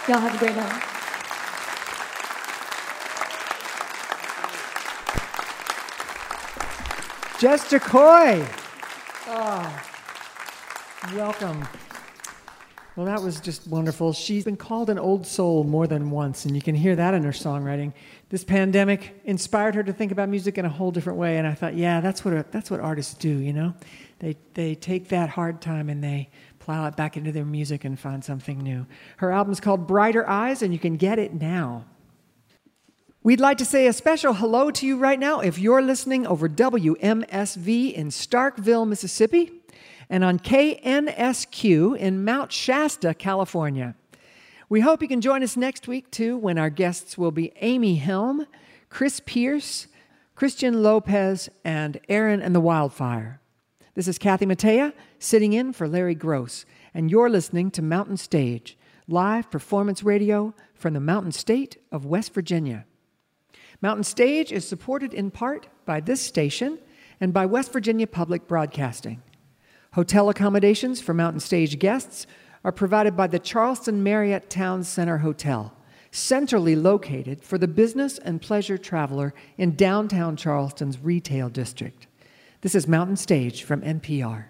Y'all have a great night. Jess Jocoy. Oh, ah, welcome. Well, that was just wonderful. She's been called an old soul more than once, and you can hear that in her songwriting. This pandemic inspired her to think about music in a whole different way, and I thought, yeah, that's what that's what artists do. You know, they they take that hard time and they plow it back into their music and find something new. Her album's called Brighter Eyes, and you can get it now. We'd like to say a special hello to you right now if you're listening over WMSV in Starkville, Mississippi, and on KNSQ in Mount Shasta, California. We hope you can join us next week, too, when our guests will be Amy Helm, Chris Pierce, Christian Lopez, and Erin and the Wildfire. This is Kathy Mattea sitting in for Larry Groce, and you're listening to Mountain Stage, live performance radio from the Mountain State of West Virginia. Mountain Stage is supported in part by this station and by West Virginia Public Broadcasting. Hotel accommodations for Mountain Stage guests are provided by the Charleston Marriott Town Center Hotel, centrally located for the business and pleasure traveler in downtown Charleston's retail district. This is Mountain Stage from NPR.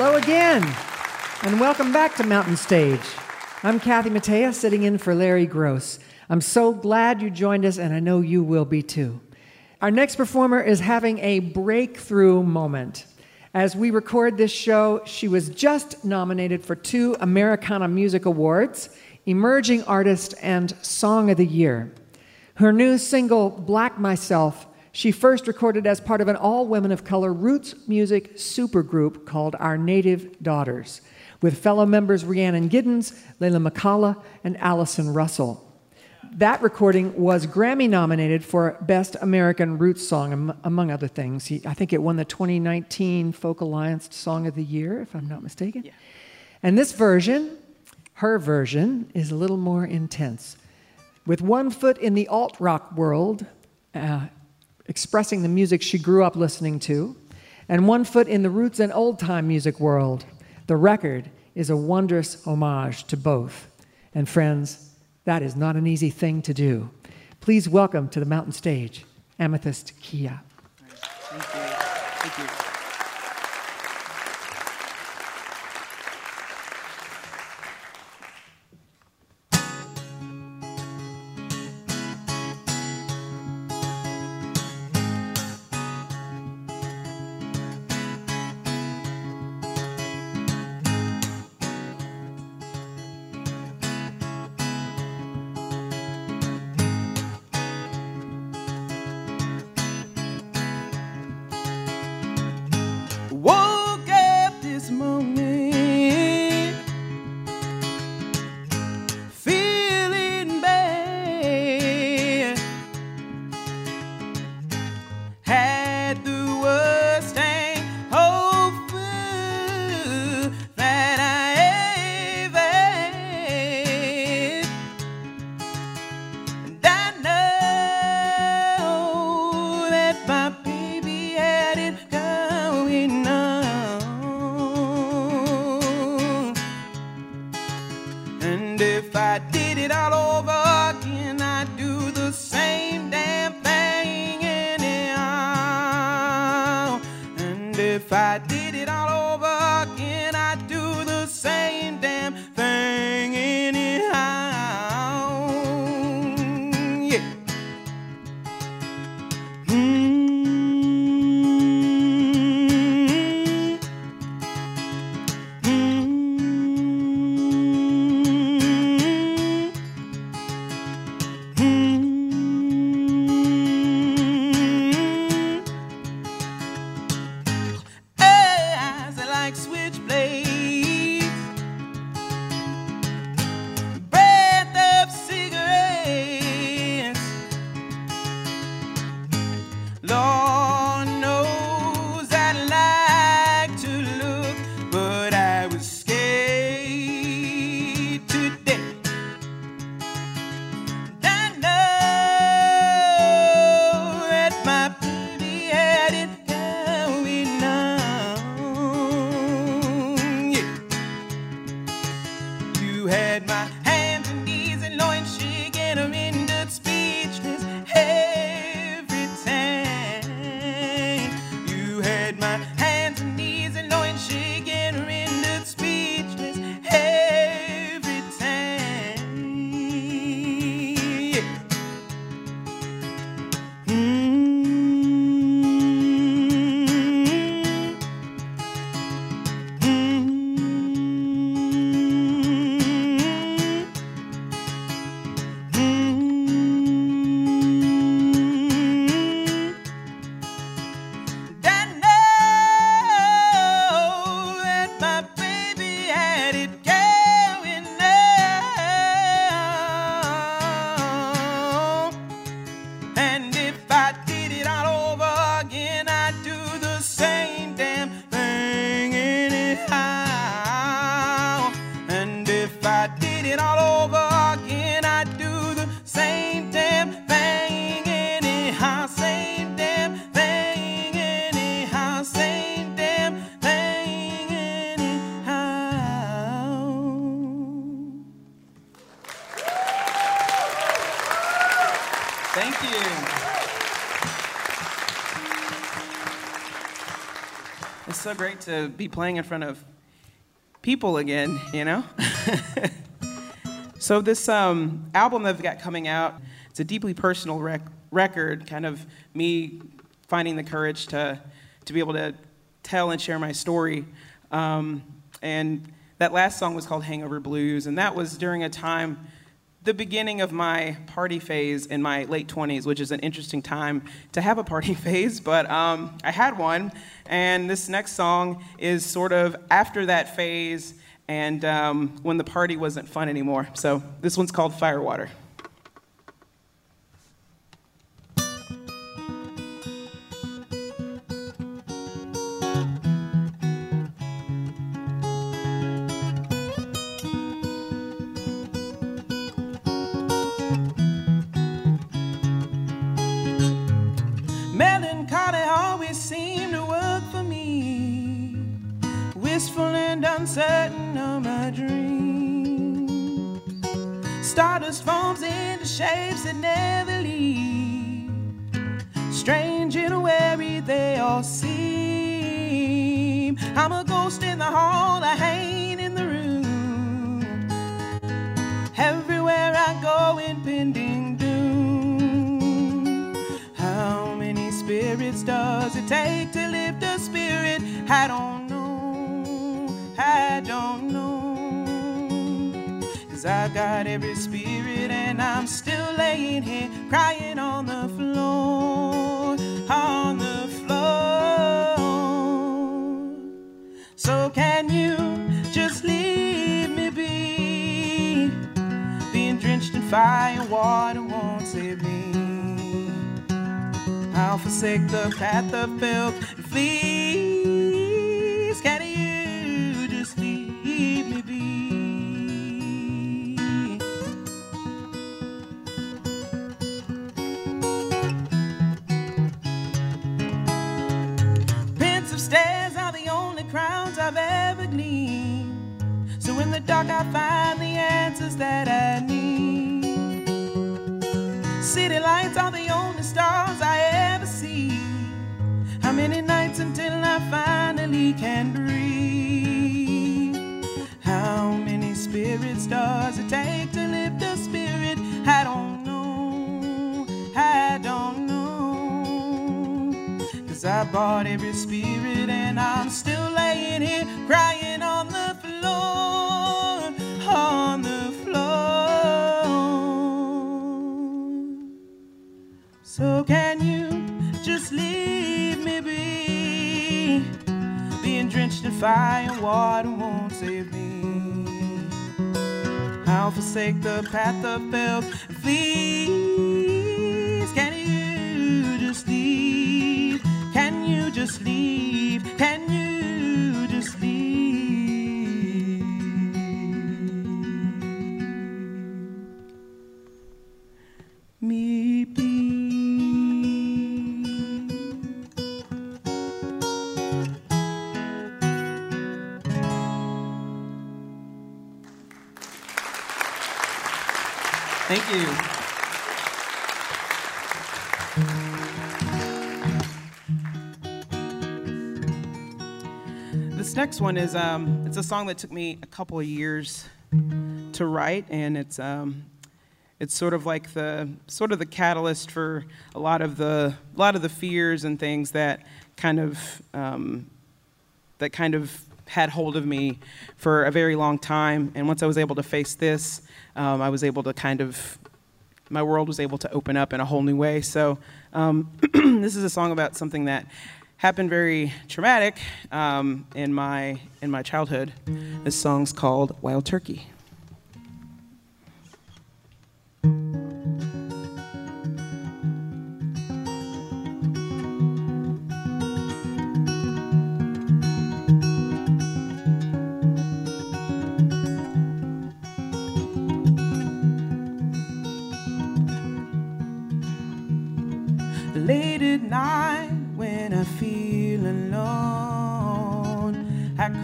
Hello again, and welcome back to Mountain Stage. I'm Kathy Mattea, sitting in for Larry Groce. I'm so glad you joined us, and I know you will be too. Our next performer is having a breakthrough moment. As we record this show, she was just nominated for two Americana Music Awards Emerging Artist and Song of the Year. Her new single, Black Myself, she first recorded as part of an all women of color roots music supergroup called Our Native Daughters, with fellow members Rhiannon Giddens, Leyla McCalla, and Allison Russell. That recording was Grammy nominated for Best American Roots Song, among other things. He, I think it won the 2019 Folk Alliance Song of the Year, if I'm not mistaken. Yeah. And this version, her version, is a little more intense. With one foot in the alt rock world, uh, expressing the music she grew up listening to, and one foot in the roots and old time music world, the record is a wondrous homage to both. And friends, that is not an easy thing to do. Please welcome to the mountain stage Amythyst Kiah. So great to be playing in front of people again, you know? [laughs] so, this um, album that I've got coming out, it's a deeply personal rec- record, kind of me finding the courage to, to be able to tell and share my story. Um, and that last song was called Hangover Blues, and that was during a time the beginning of my party phase in my late 20s, which is an interesting time to have a party [laughs] phase, but um, I had one. And this next song is sort of after that phase and um, when the party wasn't fun anymore. So this one's called Firewater. Uncertain of my dream. Stardust forms into shapes that never leave. Strange and wary they all seem. I'm a ghost in the hall, I hang I've got every spirit and I'm still next one is um, it's a song that took me a couple of years to write, and it's um, it's sort of like the sort of the catalyst for a lot of the a lot of the fears and things that kind of um, that kind of had hold of me for a very long time. And once I was able to face this, um, I was able to kind of my world was able to open up in a whole new way. So um, [clears throat] this is a song about something that happened very traumatic um, in my in my childhood. This song's called Wild Turkey. Late at night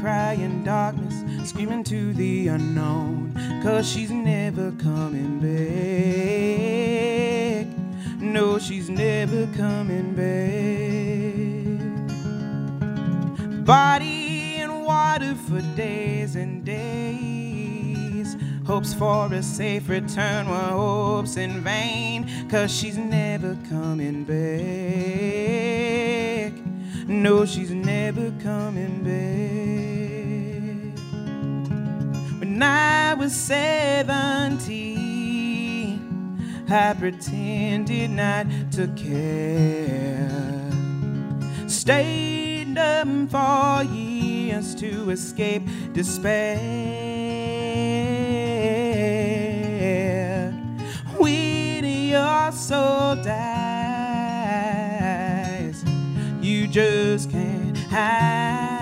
cry in darkness, screaming to the unknown, cause she's never coming back. No, she's never coming back. Body in water for days and days. Hopes for a safe return were hopes in vain, cause she's never coming back. No, she's never coming back. When I was 17, I pretended not to care. Stayed up for years to escape despair. When your soul died you just can't hide.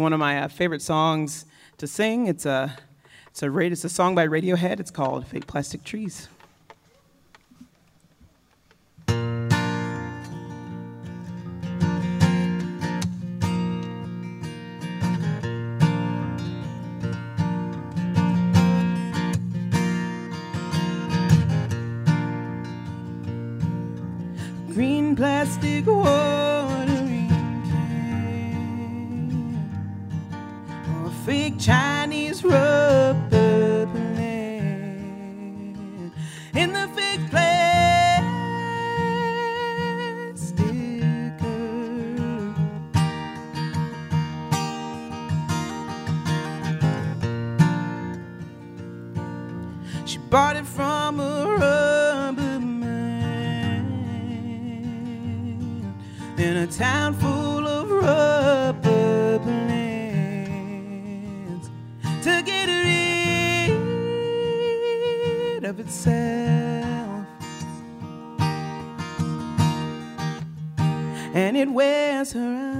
one of my uh, favorite songs to sing. It's a, it's, a, it's a song by Radiohead. It's called Fake Plastic Trees. Of itself. And it wears her out.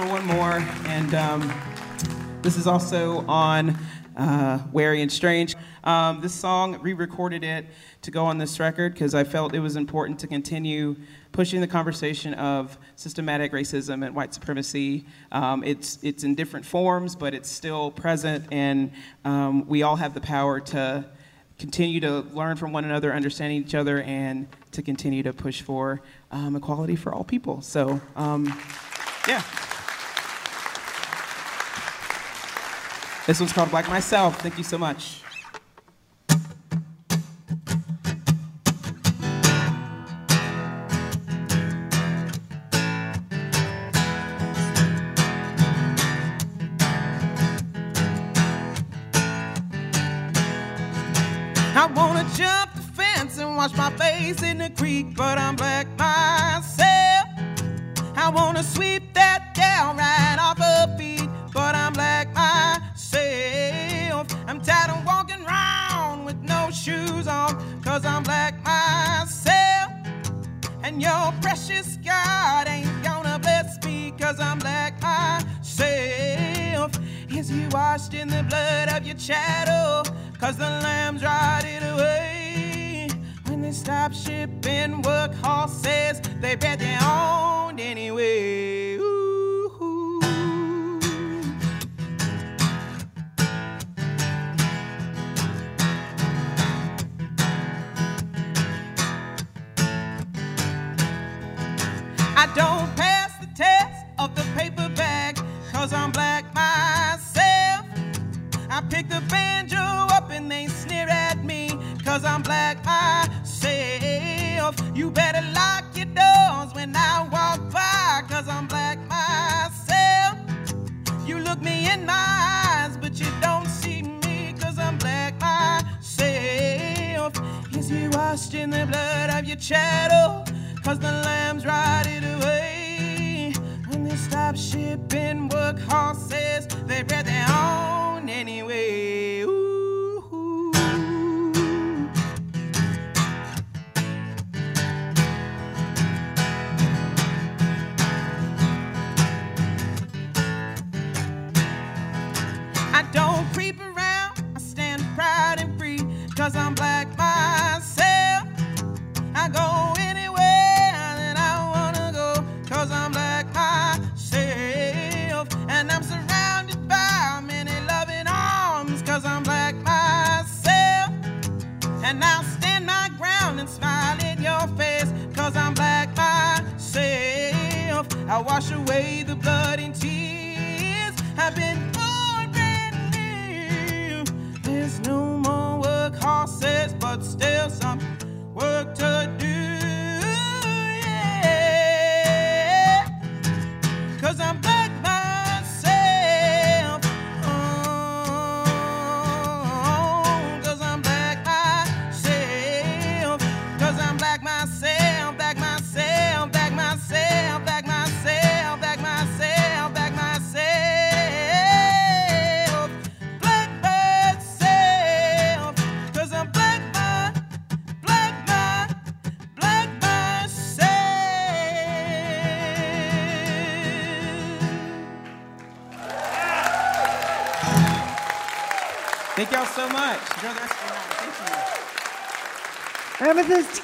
For one more, and um, this is also on uh, Wary and Strange. Um, this song, re-recorded it to go on this record because I felt it was important to continue pushing the conversation of systematic racism and white supremacy. Um, it's it's in different forms, but it's still present, and um, we all have the power to continue to learn from one another, understand each other, and to continue to push for um, equality for all people. So, um, yeah. This one's called Black Myself. Thank you so much.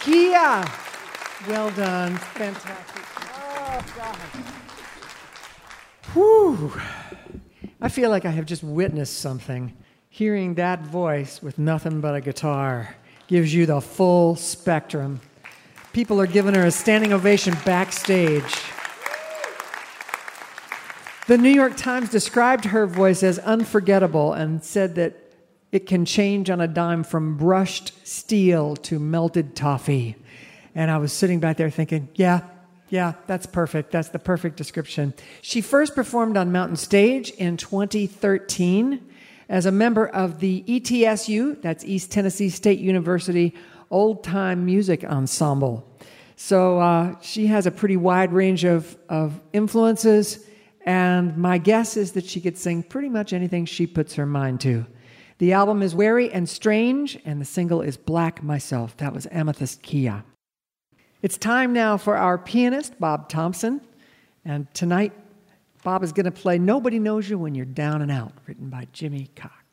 Kiah. Well done. Fantastic. Oh, God. Whew. I feel like I have just witnessed something. Hearing that voice with nothing but a guitar gives you the full spectrum. People are giving her a standing ovation backstage. The New York Times described her voice as unforgettable and said that it can change on a dime from brushed steel to melted toffee. And I was sitting back there thinking, yeah, yeah, that's perfect. That's the perfect description. She first performed on Mountain Stage in 2013 as a member of the ETSU, that's East Tennessee State University Old Time Music Ensemble. So uh, she has a pretty wide range of, of influences, and my guess is that she could sing pretty much anything she puts her mind to. The album is Wary and Strange, and the single is Black Myself. That was Amythyst Kiah. It's time now for our pianist, Bob Thompson. And tonight, Bob is going to play Nobody Knows You When You're Down and Out, written by Jimmy Cox.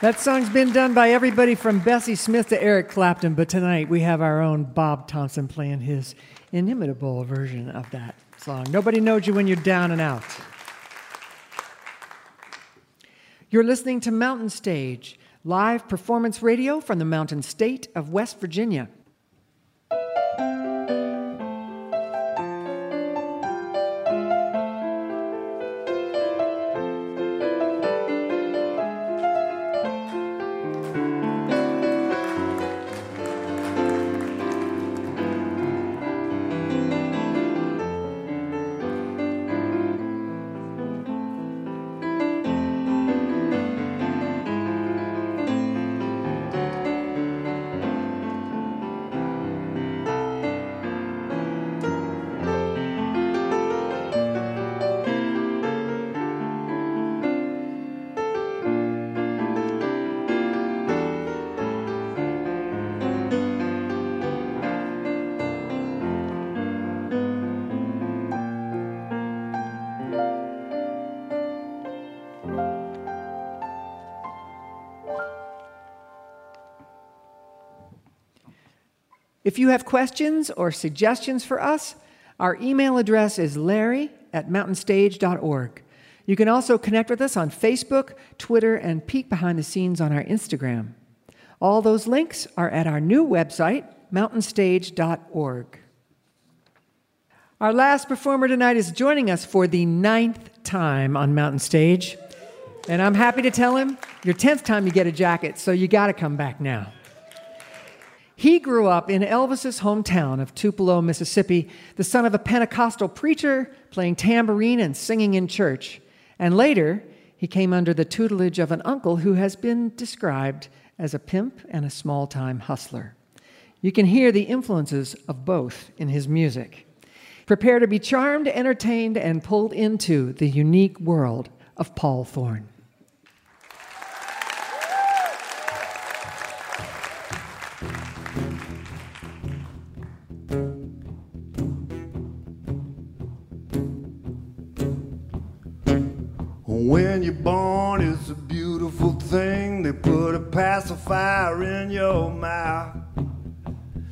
That song's been done by everybody from Bessie Smith to Eric Clapton, but tonight we have our own Bob Thompson playing his inimitable version of that song. Nobody knows you when you're down and out. You're listening to Mountain Stage, live performance radio from the Mountain State of West Virginia. If you have questions or suggestions for us, our email address is larry at mountainstage.org. You can also connect with us on Facebook, Twitter, and peek behind the scenes on our Instagram. All those links are at our new website, mountainstage.org. Our last performer tonight is joining us for the ninth time on Mountain Stage. And I'm happy to tell him, your 10th time you get a jacket, so you got to come back now. He grew up in Elvis's hometown of Tupelo, Mississippi, the son of a Pentecostal preacher playing tambourine and singing in church. And later, he came under the tutelage of an uncle who has been described as a pimp and a small time hustler. You can hear the influences of both in his music. Prepare to be charmed, entertained, and pulled into the unique world of Paul Thorn. Put a pacifier in your mouth.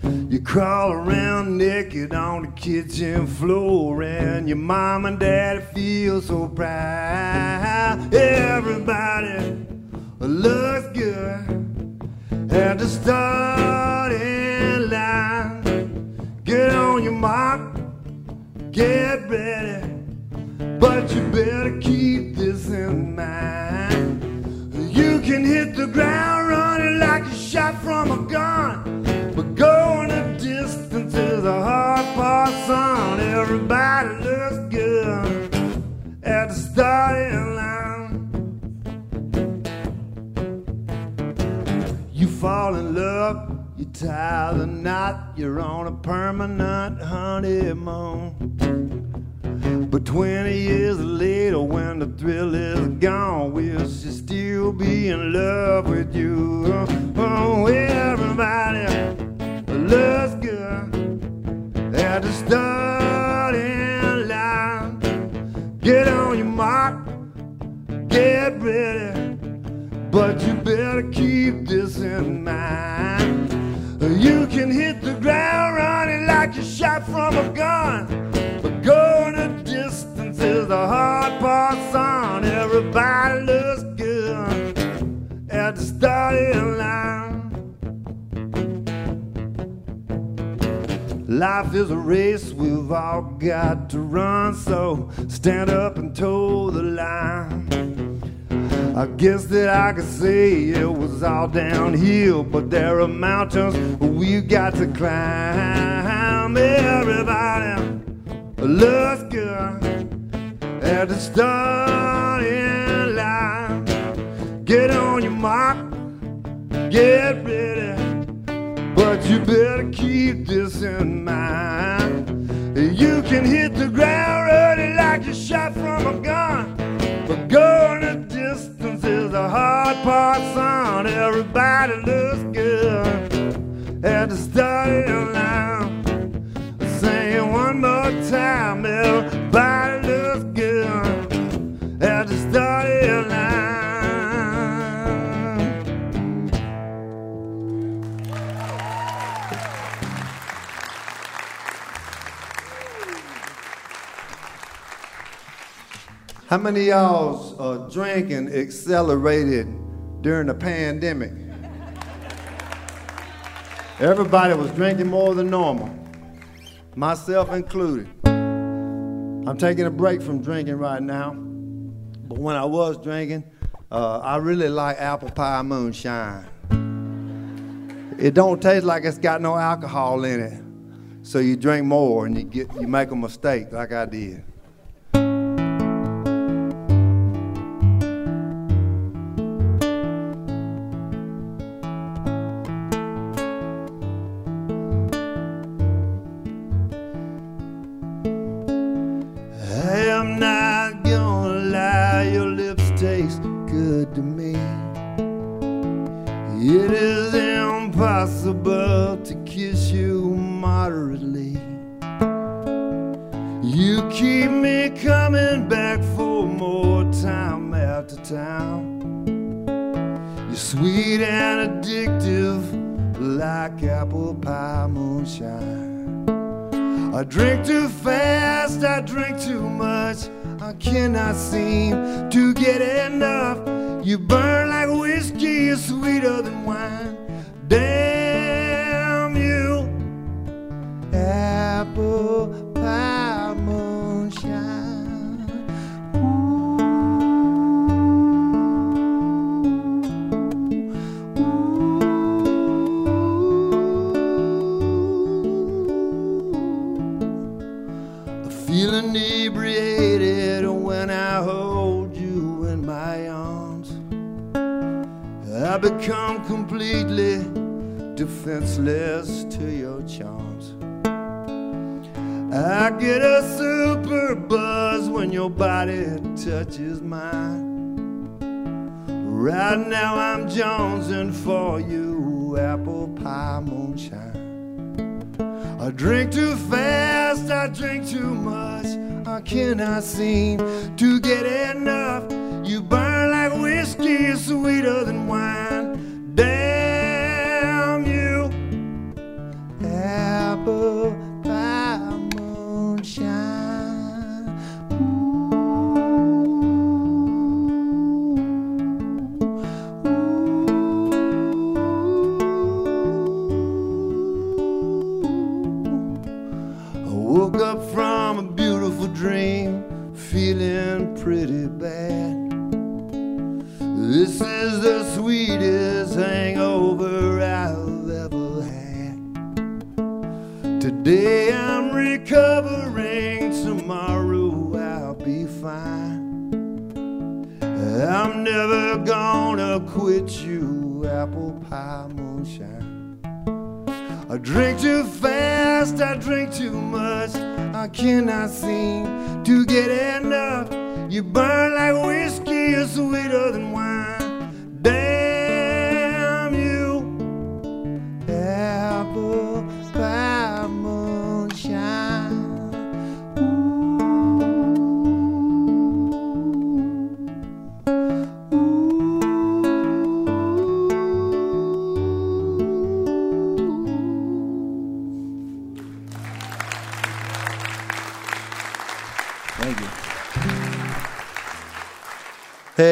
You crawl around naked on the kitchen floor, and your mom and daddy feel so proud. Everybody looks good at the starting line. Get on your mark, get ready. But you better keep this in mind. You can hit the ground running like a shot from a gun. But going a distance is a hard part, son. Everybody looks good at the starting line. You fall in love, you tie the knot, you're on a permanent honeymoon. But 20 years later, when the thrill is gone, will she still be in love with you? Uh, oh, everybody looks good at the starting line. Get on your mark, get ready, but you better keep this in mind. You can hit the ground running like you shot from a gun. But going distance is the hard part, son. Everybody looks good at the starting line. Life is a race we've all got to run, so stand up and toe the line. I guess that I could say it was all downhill, but there are mountains we've got to climb. Everybody looks good at the starting line. Get on your mark, get ready, but you better keep this in mind. You can hit the ground running like you shot from a gun, but going a distance is the hard part, son. Everybody looks good at the starting line. Sing one more time, everybody How many of y'all's uh, drinking accelerated during the pandemic? Everybody was drinking more than normal, myself included. I'm taking a break from drinking right now, but when I was drinking, uh, I really like apple pie moonshine. It don't taste like it's got no alcohol in it, so you drink more and you get you make a mistake like I did.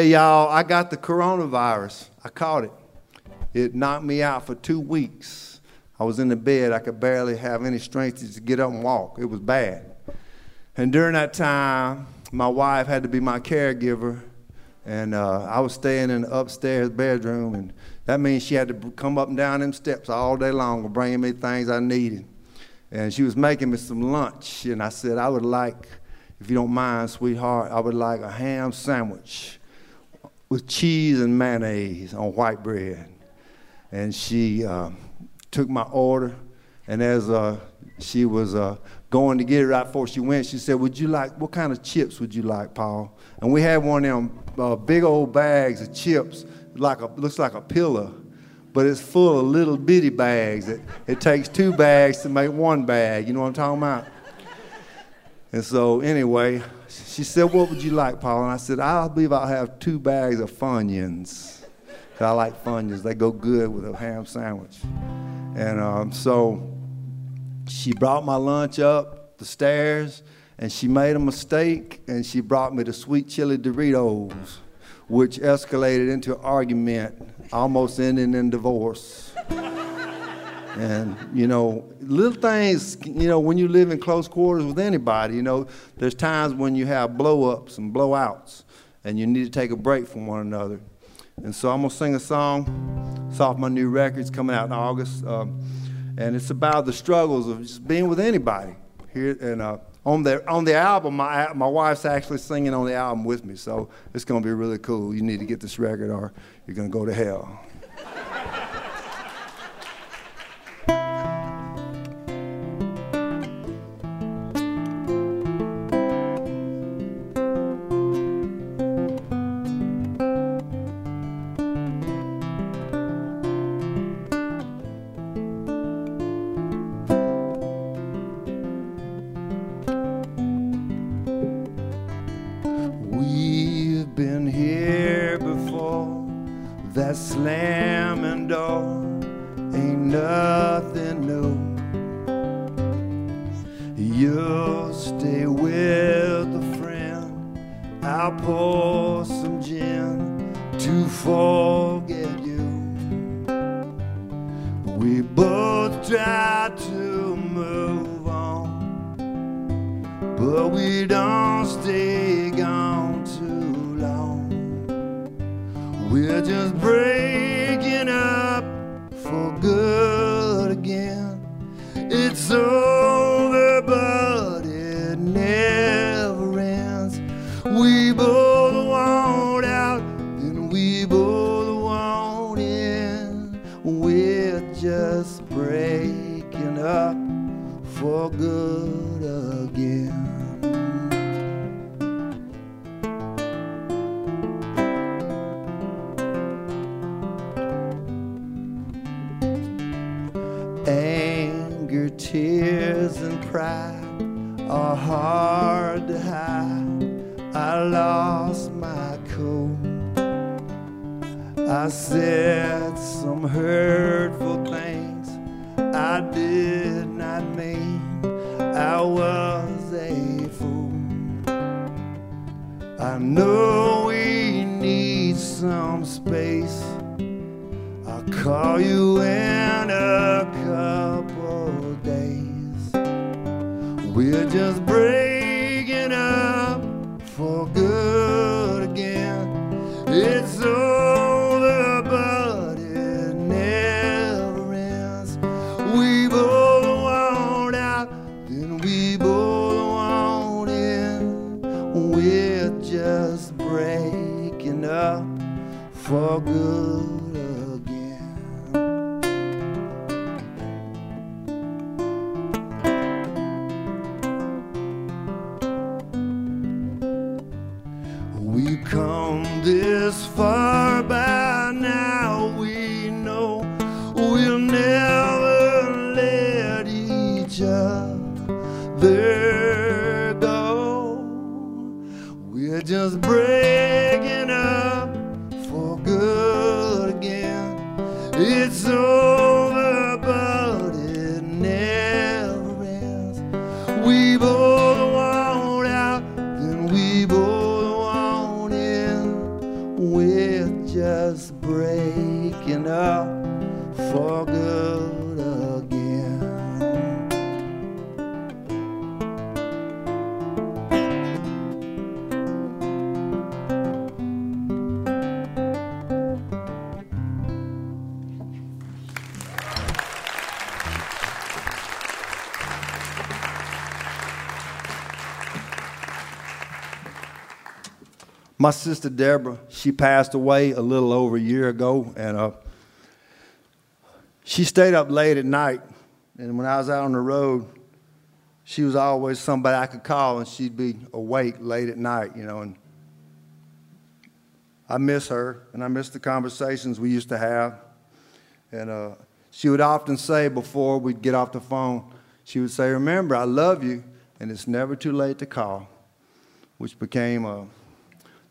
Y'all, I got the coronavirus. I caught it. It knocked me out for two weeks. I was in the bed. I could barely have any strength to get up and walk. It was bad. And during that time, my wife had to be my caregiver. And uh, I was staying in the upstairs bedroom. And that means she had to come up and down them steps all day long, bringing me things I needed. And she was making me some lunch. And I said, I would like, if you don't mind, sweetheart, I would like a ham sandwich with cheese and mayonnaise on white bread. And she uh, took my order, and as uh, she was uh, going to get it right before she went, she said, "Would you like what kind of chips would you like, Paul?" And we had one of them uh, big old bags of chips, like a looks like a pillow, but it's full of little bitty bags. It, it takes two bags to make one bag. You know what I'm talking about? And so anyway, she said, "What would you like, Paul?" And I said, "I believe I'll have two bags of Funyuns." 'Cause I like Funyuns; they go good with a ham sandwich. And um, so she brought my lunch up the stairs, and she made a mistake and she brought me the sweet chili Doritos, which escalated into an argument, almost ending in divorce. And, you know, little things, you know, when you live in close quarters with anybody, you know, there's times when you have blow ups and blowouts and you need to take a break from one another. And so I'm to sing a song. It's off my new record. It's coming out in August. Um, and it's about the struggles of just being with anybody. Here and uh, on the on the album, my my wife's actually singing on the album with me, so it's to be really cool. You need to get this record, or you're to go to hell. Come this far by now, we know we'll never let each other go. We're just breaking My sister Deborah, she passed away a little over a year ago, and uh, she stayed up late at night. And when I was out on the road, she was always somebody I could call, and she'd be awake late at night, you know. And I miss her, and I miss the conversations we used to have. And uh, she would often say before we'd get off the phone, she would say, "Remember, I love you, and it's never too late to call," which became uh,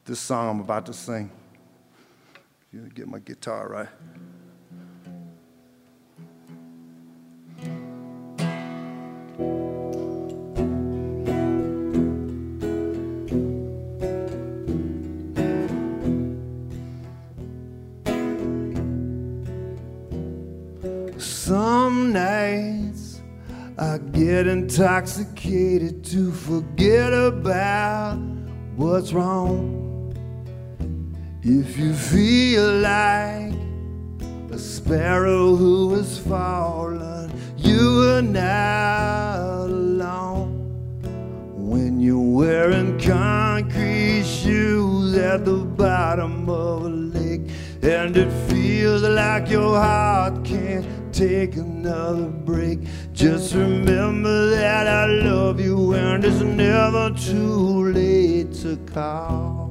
this song I'm about to sing. Get my guitar right. Some nights I get intoxicated to forget about what's wrong if you feel like a sparrow who has fallen, you are not alone. When you're wearing concrete shoes at the bottom of a lake, and it feels like your heart can't take another break. Just remember that I love you, and it's never too late to call.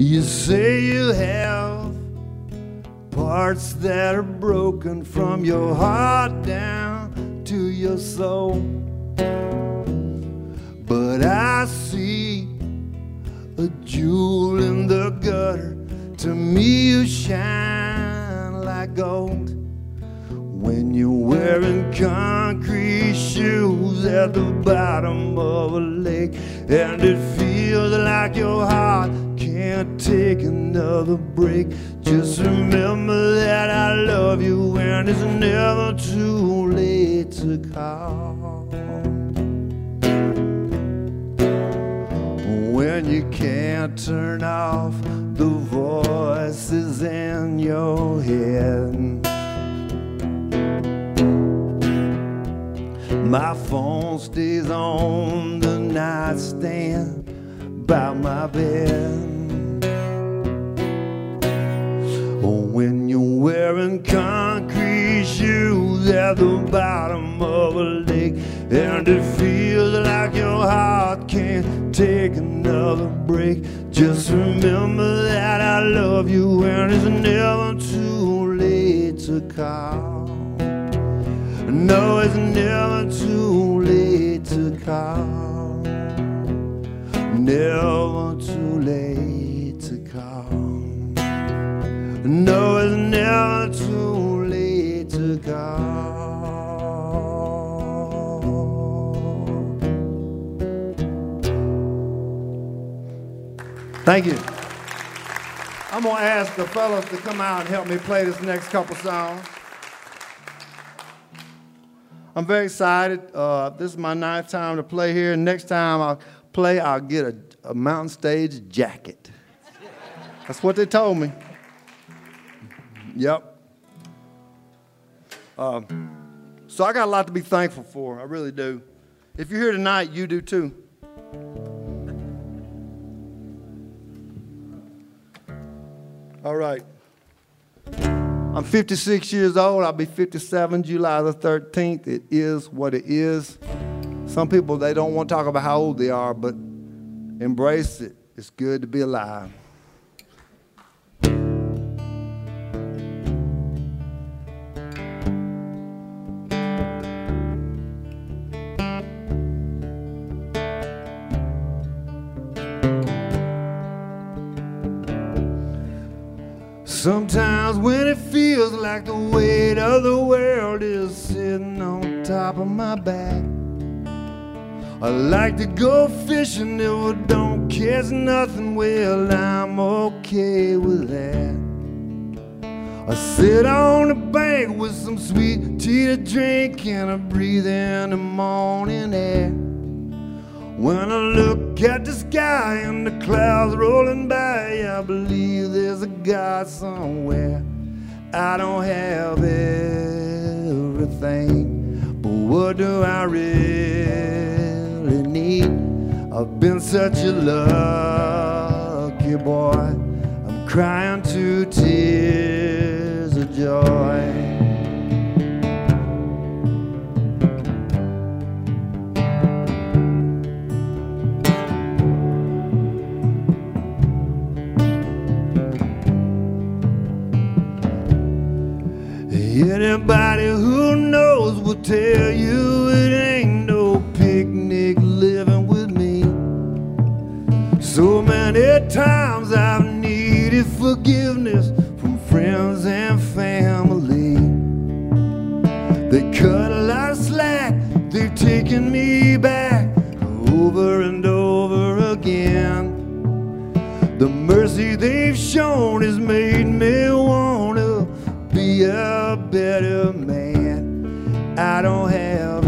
You say you have parts that are broken from your heart down to your soul. But I see a jewel in the gutter. To me, you shine like gold. When you're wearing concrete shoes at the bottom of a lake, and it feels like your heart can't take another break. Just remember that I love you, and it's never too late to call. When you can't turn off the voices in your head. My phone stays on the nightstand by my bed. Oh, when you're wearing concrete shoes at the bottom of a lake, and it feels like your heart can't take another break, just remember that I love you, and it's never too late to call. No, it's never too late to call. Never too late to call. No, it's never too late to call. Thank you. I'm gonna ask the fellas to come out and help me play this next couple songs. I'm very excited. Uh, this is my ninth time to play here. Next time I play, I'll get a, a mountain stage jacket. That's what they told me. Yep. Uh, so I got a lot to be thankful for. I really do. If you're here tonight, you do too. All right. I'm 56 years old. I'll be 57 July the 13th. It is what it is. Some people, they don't want to talk about how old they are, but embrace it. It's good to be alive. Sometimes when it feels like the weight of the world is sitting on top of my back, I like to go fishing if I don't catch nothing. Well, I'm okay with that. I sit on the bank with some sweet tea to drink and I breathe in the morning air. When I look at the sky and the clouds rolling by, I believe there's a God somewhere. I don't have everything, but what do I really? I've been such a lucky boy. I'm crying to tears of joy. Anybody who knows will tell you So many times I've needed forgiveness from friends and family. They cut a lot of slack, they've taken me back over and over again. The mercy they've shown has made me wanna be a better man. I don't have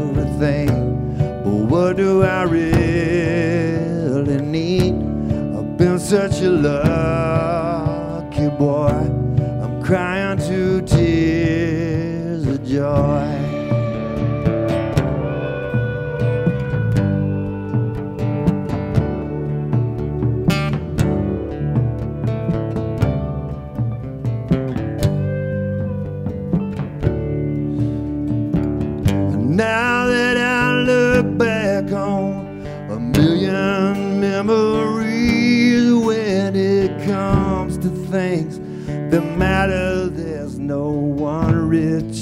everything, but what do I really been such a lucky boy. I'm crying to tears of joy.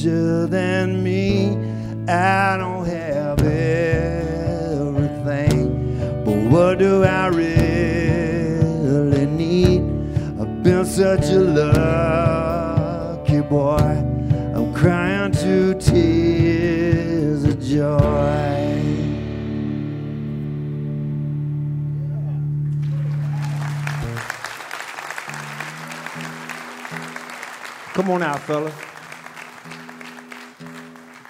Richer than me. I don't have everything, but what do I really need? I've been such a lucky boy. I'm crying to tears of joy. Come on out, fellas.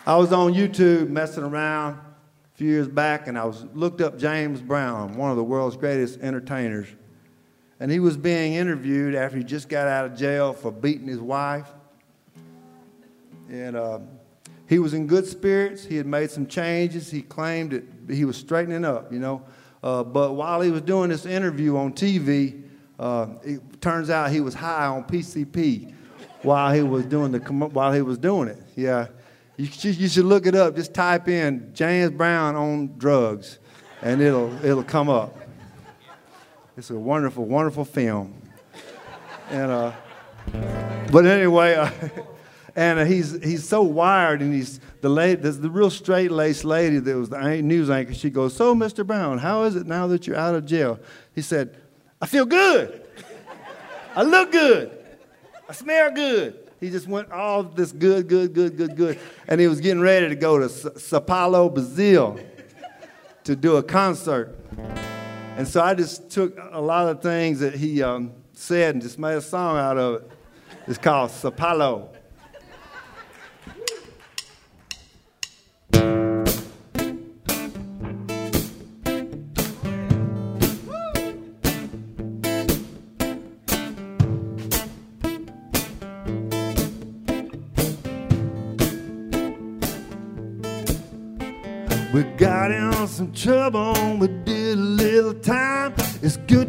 I was on YouTube messing around a few years back, and I was looked up James Brown, one of the world's greatest entertainers, and he was being interviewed after he just got out of jail for beating his wife. And uh, he was in good spirits. He had made some changes. He claimed that he was straightening up, you know. Uh, but while he was doing this interview on TV, uh, it turns out he was high on PCP while he was doing the while he was doing it. Yeah, you should, you should look it up. Just type in James Brown on drugs, and it'll it'll come up. It's a wonderful, wonderful film. And uh, but anyway, uh, [laughs] and uh, he's he's so wired, and he's the lady, the real straight laced lady that was the news anchor. She goes, "So, Mr. Brown, how is it now that you're out of jail?" He said, "I feel good. I look good. I smell good." He just went all this good, good, good, good, good, and he was getting ready to go to Sao Paulo, Brazil, to do a concert. And so I just took a lot of things that he um, said and just made a song out of it. It's called Sao Paulo. Some trouble, we did a little time. It's good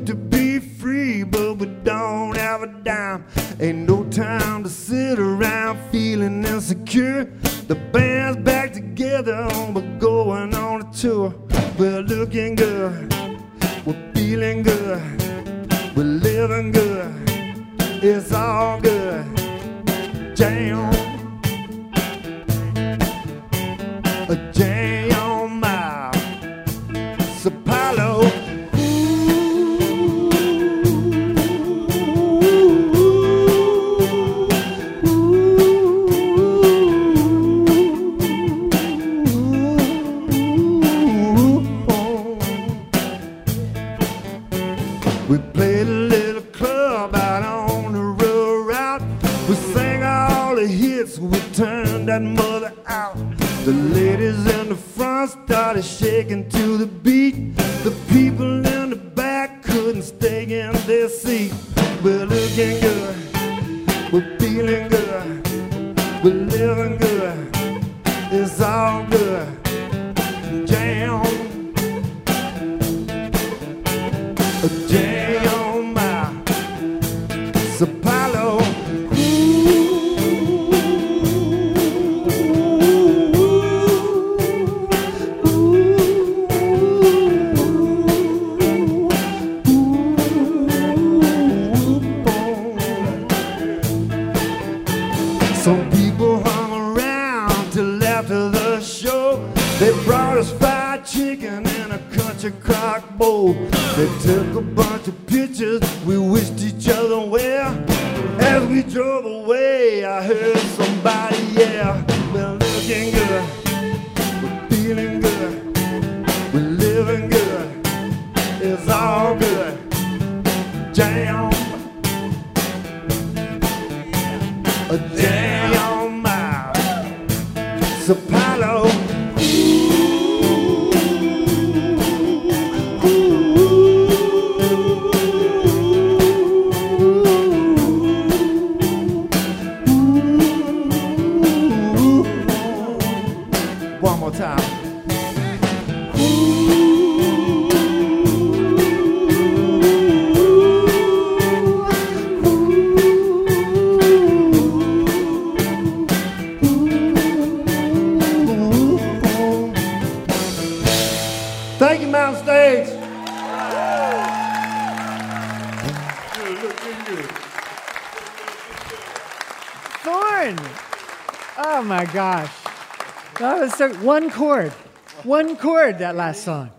That last song.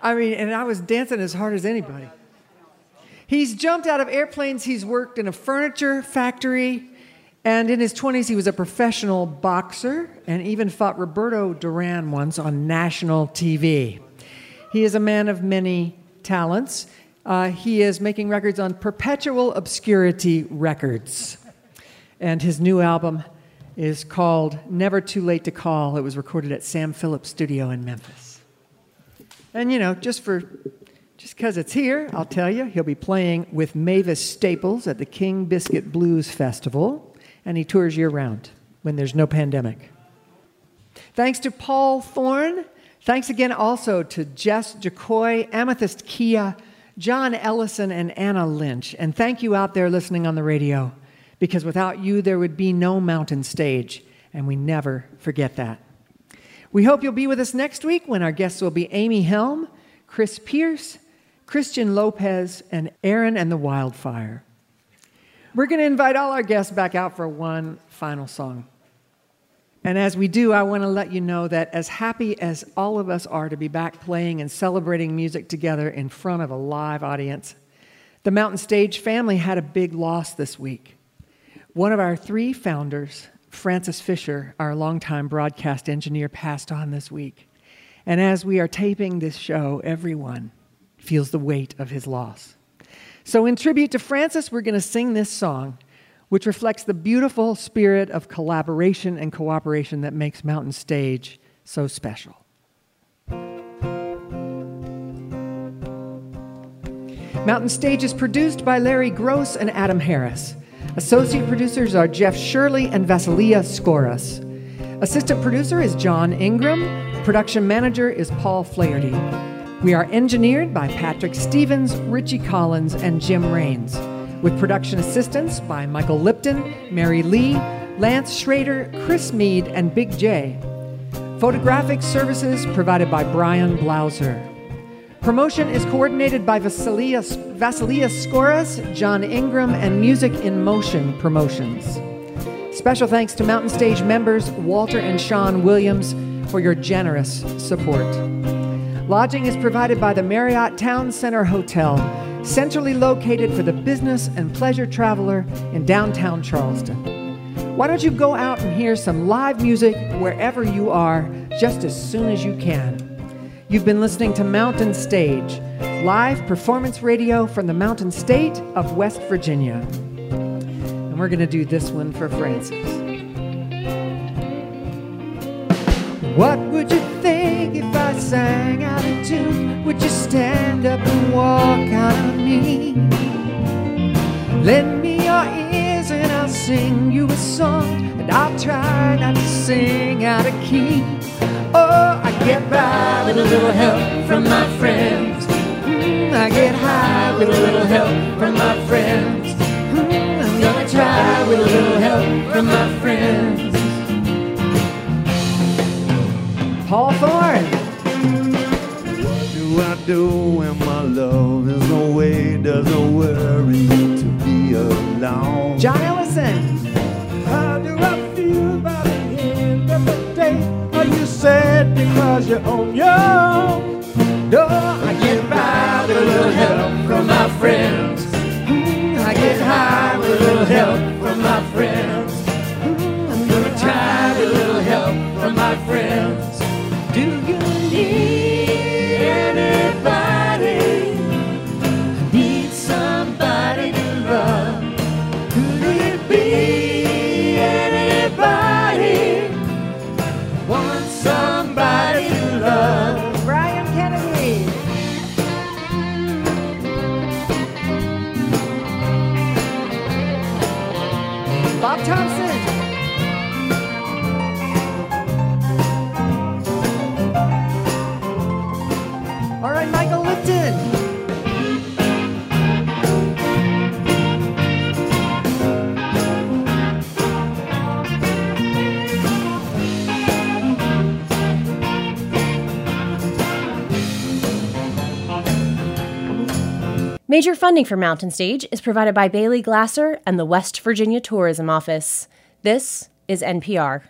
I mean, and I was dancing as hard as anybody. He's jumped out of airplanes, he's worked in a furniture factory, and in his 20s, he was a professional boxer and even fought Roberto Duran once on national TV. He is a man of many talents. Uh, he is making records on Perpetual Obscurity Records. And his new album is called Never Too Late to Call. It was recorded at Sam Phillips Studio in Memphis. And you know, just for just because it's here, I'll tell you, he'll be playing with Mavis Staples at the King Biscuit Blues Festival, and he tours year round when there's no pandemic. Thanks to Paul Thorn. Thanks again also to Jess Jocoy, Amythyst Kiah, John Ellison, and Anna Lynch. And thank you out there listening on the radio, because without you, there would be no mountain stage, and we never forget that. We hope you'll be with us next week when our guests will be Amy Helm, Chris Pierce, Christian Lopez, and Erin and the Wildfire. We're going to invite all our guests back out for one final song. And as we do, I want to let you know that as happy as all of us are to be back playing and celebrating music together in front of a live audience, the Mountain Stage family had a big loss this week. One of our three founders, Francis Fisher, our longtime broadcast engineer, passed on this week. And as we are taping this show, everyone feels the weight of his loss. So, in tribute to Francis, we're going to sing this song, which reflects the beautiful spirit of collaboration and cooperation that makes Mountain Stage so special. Mountain Stage is produced by Larry Groce and Adam Harris. Associate producers are Jeff Shirley and Vasilia Scouras. Assistant producer is John Ingram. Production manager is Paul Flaherty. We are engineered by Patrick Stevens, Richie Collins, and Jim Raines, with production assistance by Michael Lipton, Mary Lee, Lance Schrader, Chris Mead, and Big J. Photographic services provided by Brian Blauser. Promotion is coordinated by Vasilia, Vasilia Scouras, John Ingram, and Music in Motion Promotions. Special thanks to Mountain Stage members Walter and Sean Williams for your generous support. Lodging is provided by the Marriott Town Center Hotel, centrally located for the business and pleasure traveler in downtown Charleston. Why don't you go out and hear some live music wherever you are just as soon as you can? You've been listening to Mountain Stage, live performance radio from the Mountain State of West Virginia. And we're going to do this one for Francis. What would you think if I sang out of tune? Would you stand up and walk out on me? Lend me your ears and I'll sing you a song, and I'll try not to sing out of key. Oh, I get by with a little help from my friends. Mm, I get high with a little help from my friends. Mm, I'm gonna try with a little help from my friends. Paul Thorn. What do I do when my love is away? Doesn't worry to be alone. John Ellison. Because you're on your? No, I get by with a little help from my friends. Mm, I get high with a little help from my friends. Major funding for Mountain Stage is provided by Bailey Glasser and the West Virginia Tourism Office. This is NPR.